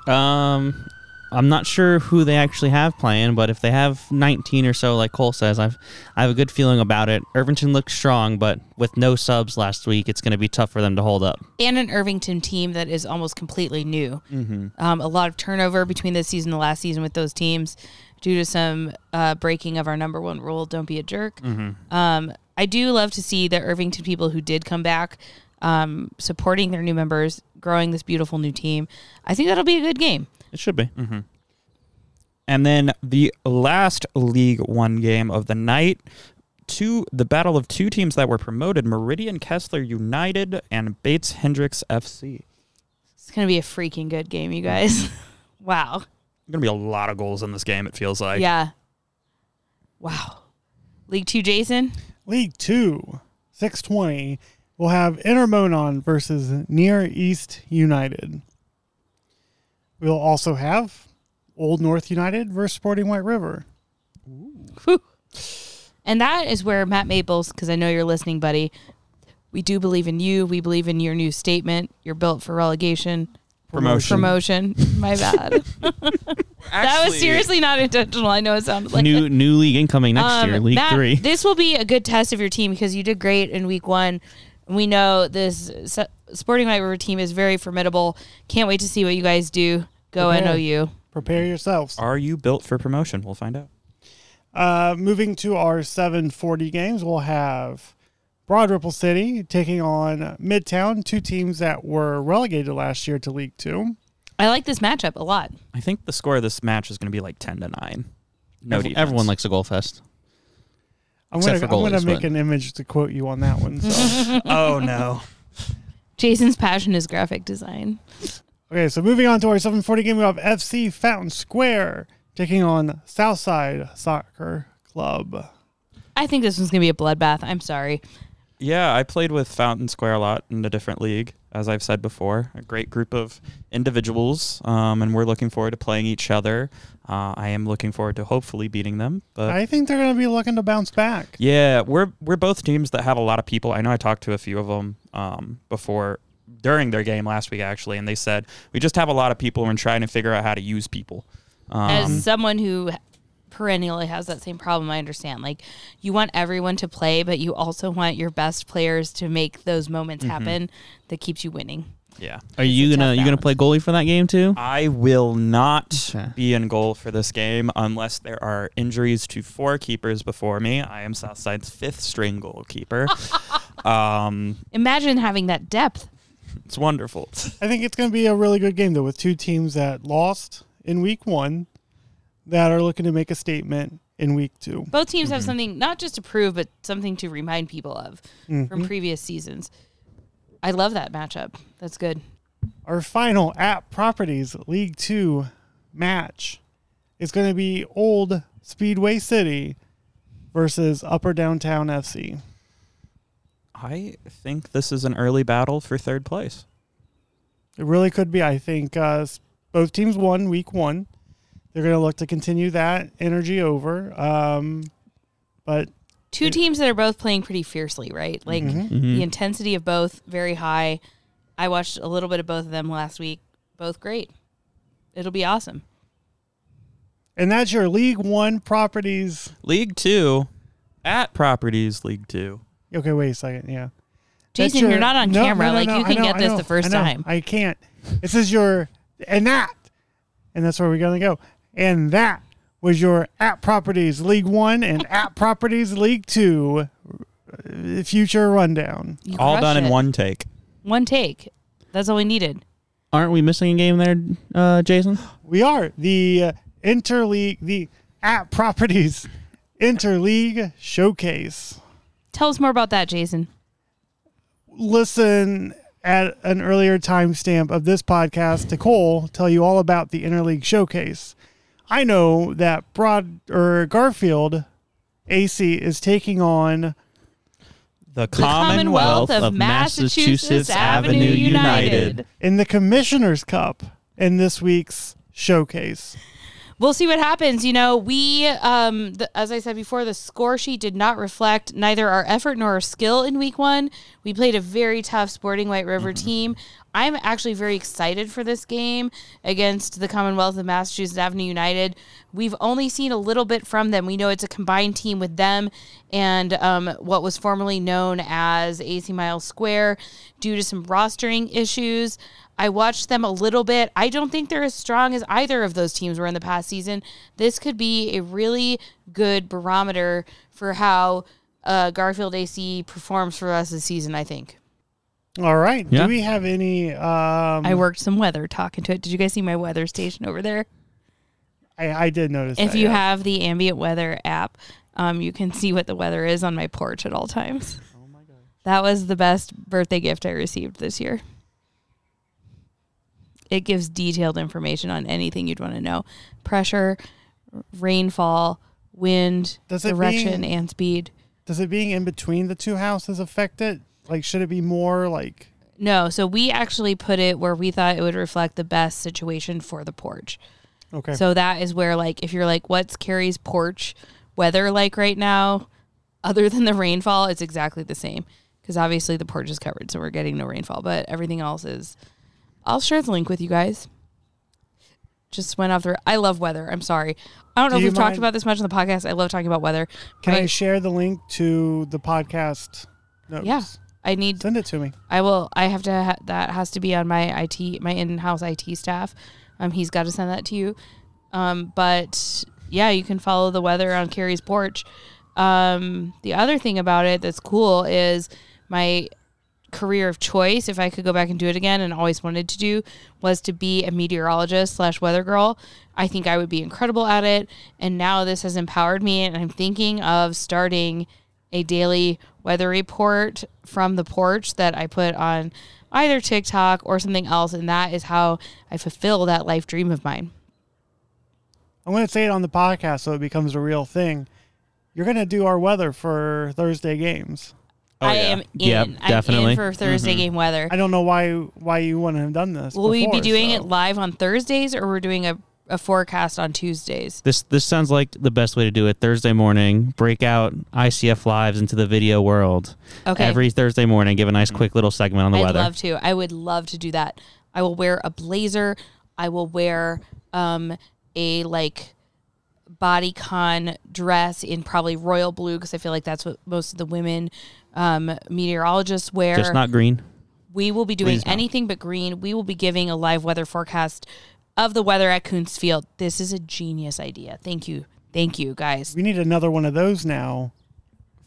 Um, I'm not sure who they actually have playing, but if they have 19 or so, like Cole says, I've I have a good feeling about it. Irvington looks strong, but with no subs last week, it's going to be tough for them to hold up. And an Irvington team that is almost completely new. Mhm. Um, a lot of turnover between this season and the last season with those teams due to some uh, breaking of our number one rule don't be a jerk. Mhm. Um, I do love to see the Irvington people who did come back um, supporting their new members, growing this beautiful new team. I think that'll be a good game. It should be. Mm-hmm. And then the last League One game of the night, two the battle of two teams that were promoted: Meridian Kessler United and Bates Hendricks FC. It's going to be a freaking good game, you guys. wow. Gonna be a lot of goals in this game. It feels like. yeah. Wow. League Two, Jason. League Two, 620. We'll have Intermonon versus Near East United. We'll also have Old North United versus Sporting White River. And that is where Matt Maples, because I know you're listening, buddy. We do believe in you. We believe in your new statement. You're built for relegation. Promotion. Promotion. My bad. that was seriously not intentional. I know it sounded like new it. new league incoming next Um, year, League Matt, Three. This will be a good test of your team because you did great in week one. We know this Sporting White River team is very formidable. Can't wait to see what you guys do. Go Prepare. NOU. Prepare yourselves. Are you built for promotion? We'll find out. Uh, moving to our 740 games, we'll have Broad Ripple City taking on Midtown, two teams that were relegated last year to League Two. I like this matchup a lot. I think the score of this match is going to be like ten to nine. No Every- everyone likes a goal fest. I'm Except gonna, for I'm gonna goalies, make but- an image to quote you on that one. So. oh no. Jason's passion is graphic design. Okay, so moving on to our 740 game, we have FC Fountain Square taking on Southside Soccer Club. I think this one's gonna be a bloodbath. I'm sorry. Yeah, I played with Fountain Square a lot in a different league, as I've said before. A great group of individuals, um, and we're looking forward to playing each other. Uh, I am looking forward to hopefully beating them. But I think they're going to be looking to bounce back. yeah, we're we're both teams that have a lot of people. I know I talked to a few of them um, before during their game last week actually, and they said we just have a lot of people and trying to figure out how to use people. Um, As someone who perennially has that same problem, I understand. Like you want everyone to play, but you also want your best players to make those moments Mhm. happen that keeps you winning. yeah. Are you gonna tough you gonna play goalie for that game too? I will not be in goal for this game unless there are injuries to four keepers before me. I am Southside's fifth string goalkeeper. um, Imagine having that depth. it's wonderful. I think it's going to be a really good game, though, with two teams that lost in week one that are looking to make a statement in week two. Both teams have Mm-hmm. Mhm. something not just to prove, but something to remind people of from Mhm. previous seasons. I love that matchup. That's good. Our final at Properties League Two match is going to be Old Speedway City versus Upper Downtown FC. I think this is an early battle for third place. It really could be. I think uh, s- both teams won week one. They're going to look to continue that energy over. Um, but Two teams that are both playing pretty fiercely, right? Like Mhm. Mhm. the intensity of both very high. I watched a little bit of both of them last week. Both great. it'll be awesome. And that's your League One properties. League Two, at Properties League Two. Okay, wait a second. Yeah. Jason, That's you're not on camera. Like, you I can get this the first I time. I can't. This is your and that, and that's where we're gonna go. And that was your at properties League One and at properties League Two uh, future rundown. You All crushed done in one take. One take. That's all we needed. Aren't we missing a game there, uh, Jason? We are the uh, interleague, the at properties interleague showcase. Tell us more about that, Jason. listen at an earlier timestamp of this podcast to Cole tell you all about the interleague showcase. I know that Broad or Garfield AC is taking on The Commonwealth of Massachusetts Avenue United. in the Commissioner's Cup in this week's showcase. We'll see what happens. You know, we, um, the, as I said before, the score sheet did not reflect neither our effort nor our skill in week one. We played a very tough Sporting White River team. I'm actually very excited for this game against the Commonwealth of Massachusetts Avenue United. We've only seen a little bit from them. We know it's a combined team with them and um, what was formerly known as AC Miles Square due to some rostering issues. I watched them a little bit. I don't think they're as strong as either of those teams were in the past season. This could be a really good barometer for how uh, Garfield AC performs for us this season, I think. All right. Yeah. Do we have any? Um, I worked some weather talking to it. Did you guys see my weather station over there? I, I did notice. If that, you yeah. have the ambient weather app, um, you can see what the weather is on my porch at all times. Oh my god. That was the best birthday gift I received this year. It gives detailed information on anything you'd want to know. Pressure, rainfall, wind, Does direction, being- and speed. does it being in between the two houses affect it? Like, should it be more like? No, so we actually put it where we thought it would reflect the best situation for the porch. Okay. So that is where, like, if you're like, what's Carrie's porch weather like right now? Other than the rainfall, it's exactly the same because obviously the porch is covered, so we're getting no rainfall. But everything else is. I'll share the link with you guys. Just went off the. I love weather. I'm sorry. I don't know Do if we've talked about this much on the podcast. I love talking about weather. Can I share the link to the podcast notes? Yeah, I need. Send it to me. I will. I have to. Ha- that has to be on my IT, my in-house IT staff. Um, he's got to send that to you. Um, but yeah, you can follow the weather on Carrie's porch. Um, the other thing about it that's cool is my career of choice. If I could go back and do it again, and always wanted to do, was to be a meteorologist slash weather girl. I think I would be incredible at it. And now this has empowered me, and I'm thinking of starting a daily weather report from the porch that I put on either TikTok or something else. And that is how I fulfill that life dream of mine. I'm going to say it on the podcast so it becomes a real thing. You're going to do our weather for Thursday games. I am in. Yep, I'm in for Thursday Mhm. game weather. I don't know why why you wouldn't have done this. Will we be doing so. it live on Thursdays or we're doing a, a forecast on Tuesdays? This this sounds like the best way to do it. Thursday morning, break out ICF lives into the video world. Okay. Every Thursday morning, give a nice quick little segment on the I'd weather. love to. I would love to do that. I will wear a blazer. I will wear um, a like bodycon dress in probably royal blue because I feel like that's what most of the women um, meteorologists wear. Just not green. We will be doing Please anything but green. We will be giving a live weather forecast of the weather at Kuntz Field. This is a genius idea. Thank you. Thank you, guys. We need another one of those now.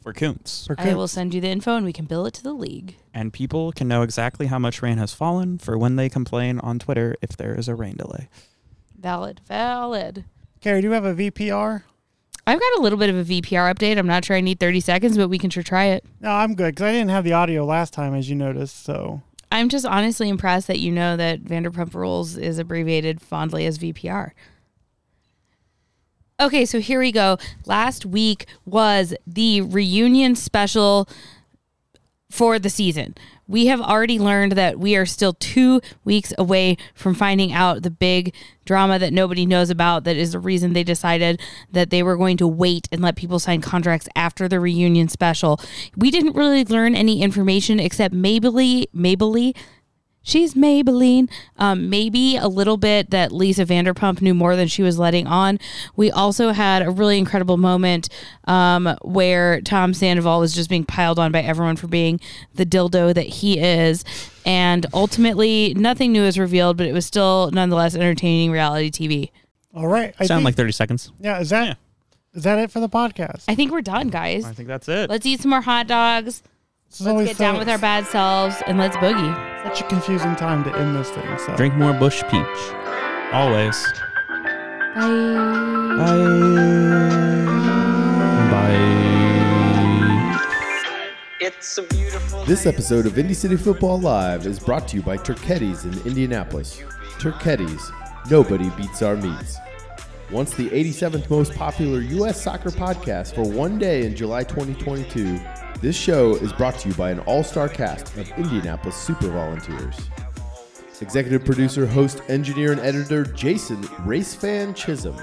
For Kuntz. For I will send you the info and we can bill it to the league. And people can know exactly how much rain has fallen for when they complain on Twitter if there is a rain delay. Valid. Valid. Carrie, do you have a VPR? I've got a little bit of a VPR update. I'm not sure I need 30 seconds, but we can sure try it. No, I'm good because I didn't have the audio last time, as you noticed. So I'm just honestly impressed that you know that Vanderpump Rules is abbreviated fondly as VPR. Okay, so here we go. Last week was the reunion special for the season. We have already learned that we are still two weeks away from finding out the big drama that nobody knows about. That is the reason they decided that they were going to wait and let people sign contracts after the reunion special. We didn't really learn any information except Mabley, Mabley, She's Maybelline. Um, maybe a little bit that Lisa Vanderpump knew more than she was letting on. We also had a really incredible moment um, where Tom Sandoval was just being piled on by everyone for being the dildo that he is. And ultimately, nothing new was revealed, but it was still nonetheless entertaining reality TV. All right. I Sound think- like 30 seconds. Yeah, is that is that it for the podcast? I think we're done, guys. I think that's it. Let's eat some more hot dogs. This Let's always get down so- with our bad selves and let's boogie. Such a confusing time to end this thing. So Drink more Busch Peach. Always. Bye. Bye. Bye. It's a beautiful This episode of Indy City Futbol Live is brought to you by Turchetti's in Indianapolis. Turchetti's, nobody beats our meats. Once the 87th most popular U.S. soccer podcast for one day in July 2022, this show is brought to you by an all star cast of Indianapolis super volunteers. Executive producer, host, engineer, and editor Jason Racefan Chisholm.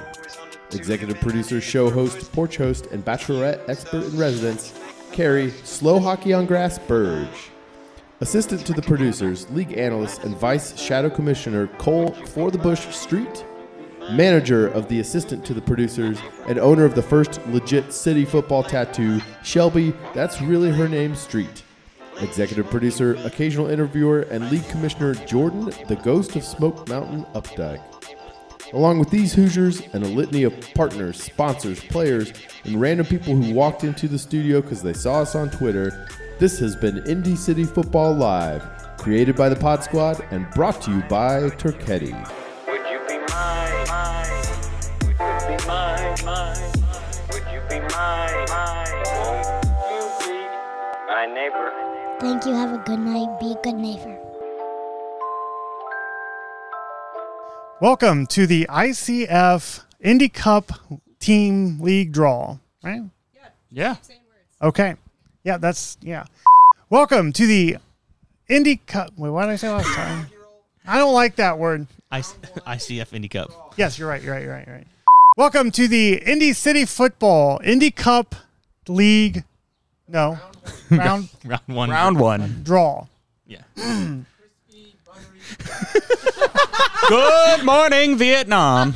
Executive producer, show host, porch host, and bachelorette expert in residence, Carrie Slow Hockey on Grass Burge. Assistant to the producers, league analyst, and vice shadow commissioner Cole For the Bush Street. Manager of the assistant to the producers and owner of the first legit city football tattoo, Shelby, that's really her name, Street. Executive producer, occasional interviewer, and league commissioner Jordan, the ghost of Smoke Mountain Updike. Along with these Hoosiers and a litany of partners, sponsors, players, and random people who walked into the studio because they saw us on Twitter, this has been Indy City Futbol Live, created by the Pod Squad and brought to you by Turchetti. Thank you. Have a good night. Be a good neighbor. welcome to the ICF Indy Cup Team League draw. Right? Yeah. Yeah. Okay. Yeah, that's yeah. Welcome to the Indy Cup. Wait, what did I say last time? I don't like that word. I- ICF Indy Cup. Yes, you're right. You're right. You're right. You're right. Welcome to the Indy City Futbol Indy Cup League. No, round Round one. Round one. draw. Yeah. Good morning, Vietnam.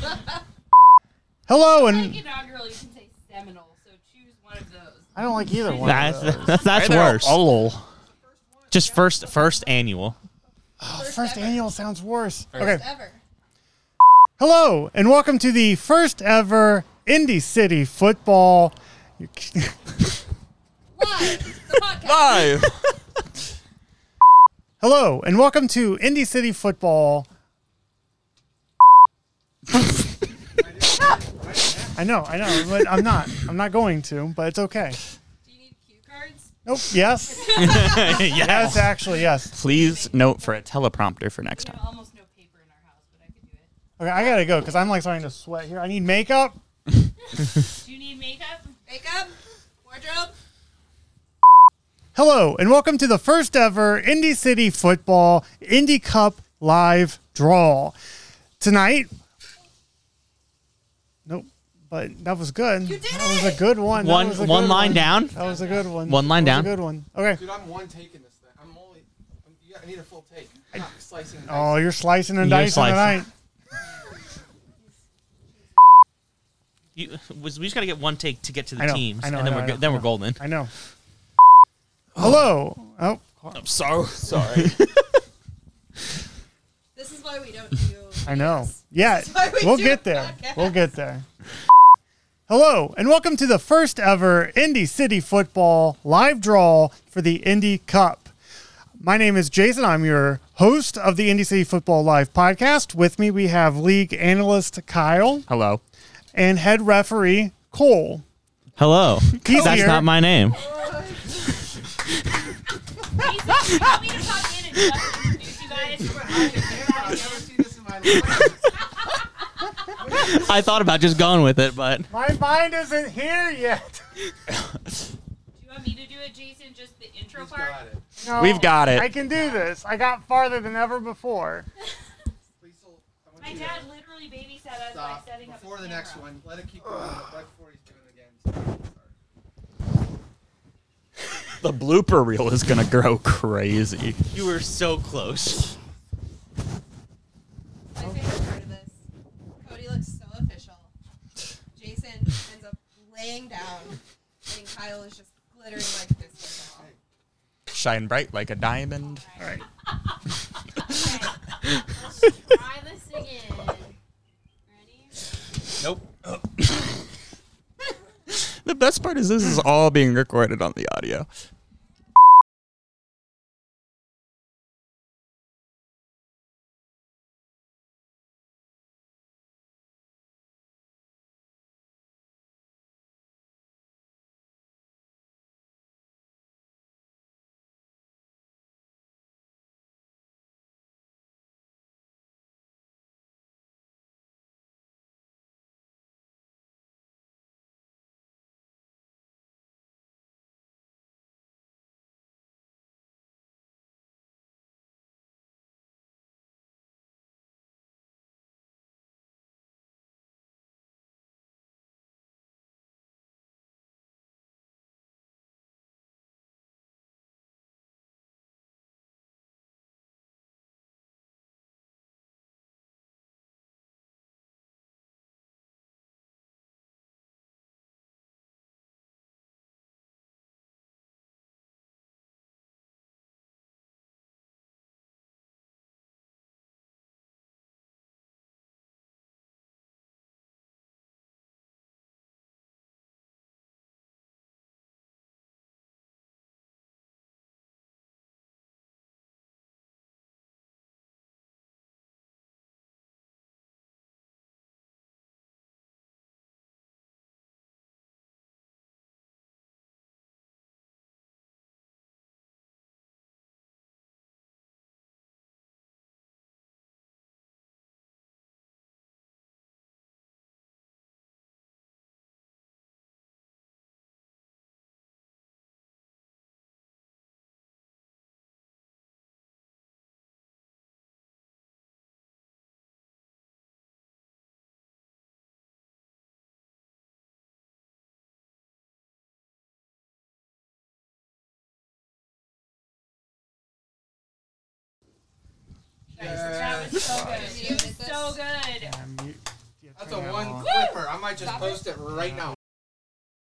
Hello, and inaugural, you can say Seminole, so choose one of those. I don't like either one. That's, of those. that's, that's Hey worse. Ol. Just first first annual. Oh, first annual sounds worse. First Okay. ever. Hello, and welcome to the first ever Indy City Futbol. Live. Hello, and welcome to Indy City Futbol. I know, I know, but I'm not. I'm not going to, but it's okay. Do you need cue cards? Nope. Yes. Yes, actually, yes. Please note for a teleprompter for next time. Almost no paper in our house, but I could do it. Okay, I gotta go because I'm like starting to sweat here. I need makeup. Do you need makeup? Makeup? Wardrobe? Hello, and welcome to the first ever Indy City Futbol Indy Cup live draw. Tonight, nope, but that was good. You did that was a good one. That One- was a one good line one. down? That was a good one. One line That was down? A good one. Okay. Dude, I'm one taking this thing. I'm only. I'm, you got, I need a full take. I'm not slicing. and Oh, you're slicing and You're dicing slicing. tonight. You, was- we just got to get one take to get to the I know, teams, I know, and I then know, we're I go- know, then I we're know. golden. I know. Hello. Oh, oh. I'm so sorry. This is why we don't do. I know. Yeah, That's why we we'll do get there. podcast. We'll get there. Hello, and welcome to the first ever Indy City Futbol live draw for the Indy Cup. My name is Jason. I'm your host of the Indy City Futbol Live podcast. With me, we have league analyst Kyle Hello. and head referee Cole. Hello. He's That's here. not my name. Oh, I thought about just going with it, but My mind isn't here yet. Do you want me to do it, Jason? Just the intro part? No, We've got it. I can do this. I got farther than ever before. My dad literally babysat us by setting up. Before the next one, let it keep going. right before he's doing it again the blooper reel is gonna grow crazy. You were so close. My favorite part of this. Cody looks so official. Jason ends up laying down, and Kyle is just glittering like this. Right Shine bright like a diamond. All right. okay. Let's try this again. Ready? Nope. the best part is this is all being recorded on the audio. That was so good. It was so good. You- you That's a one clipper. I might just post it right now.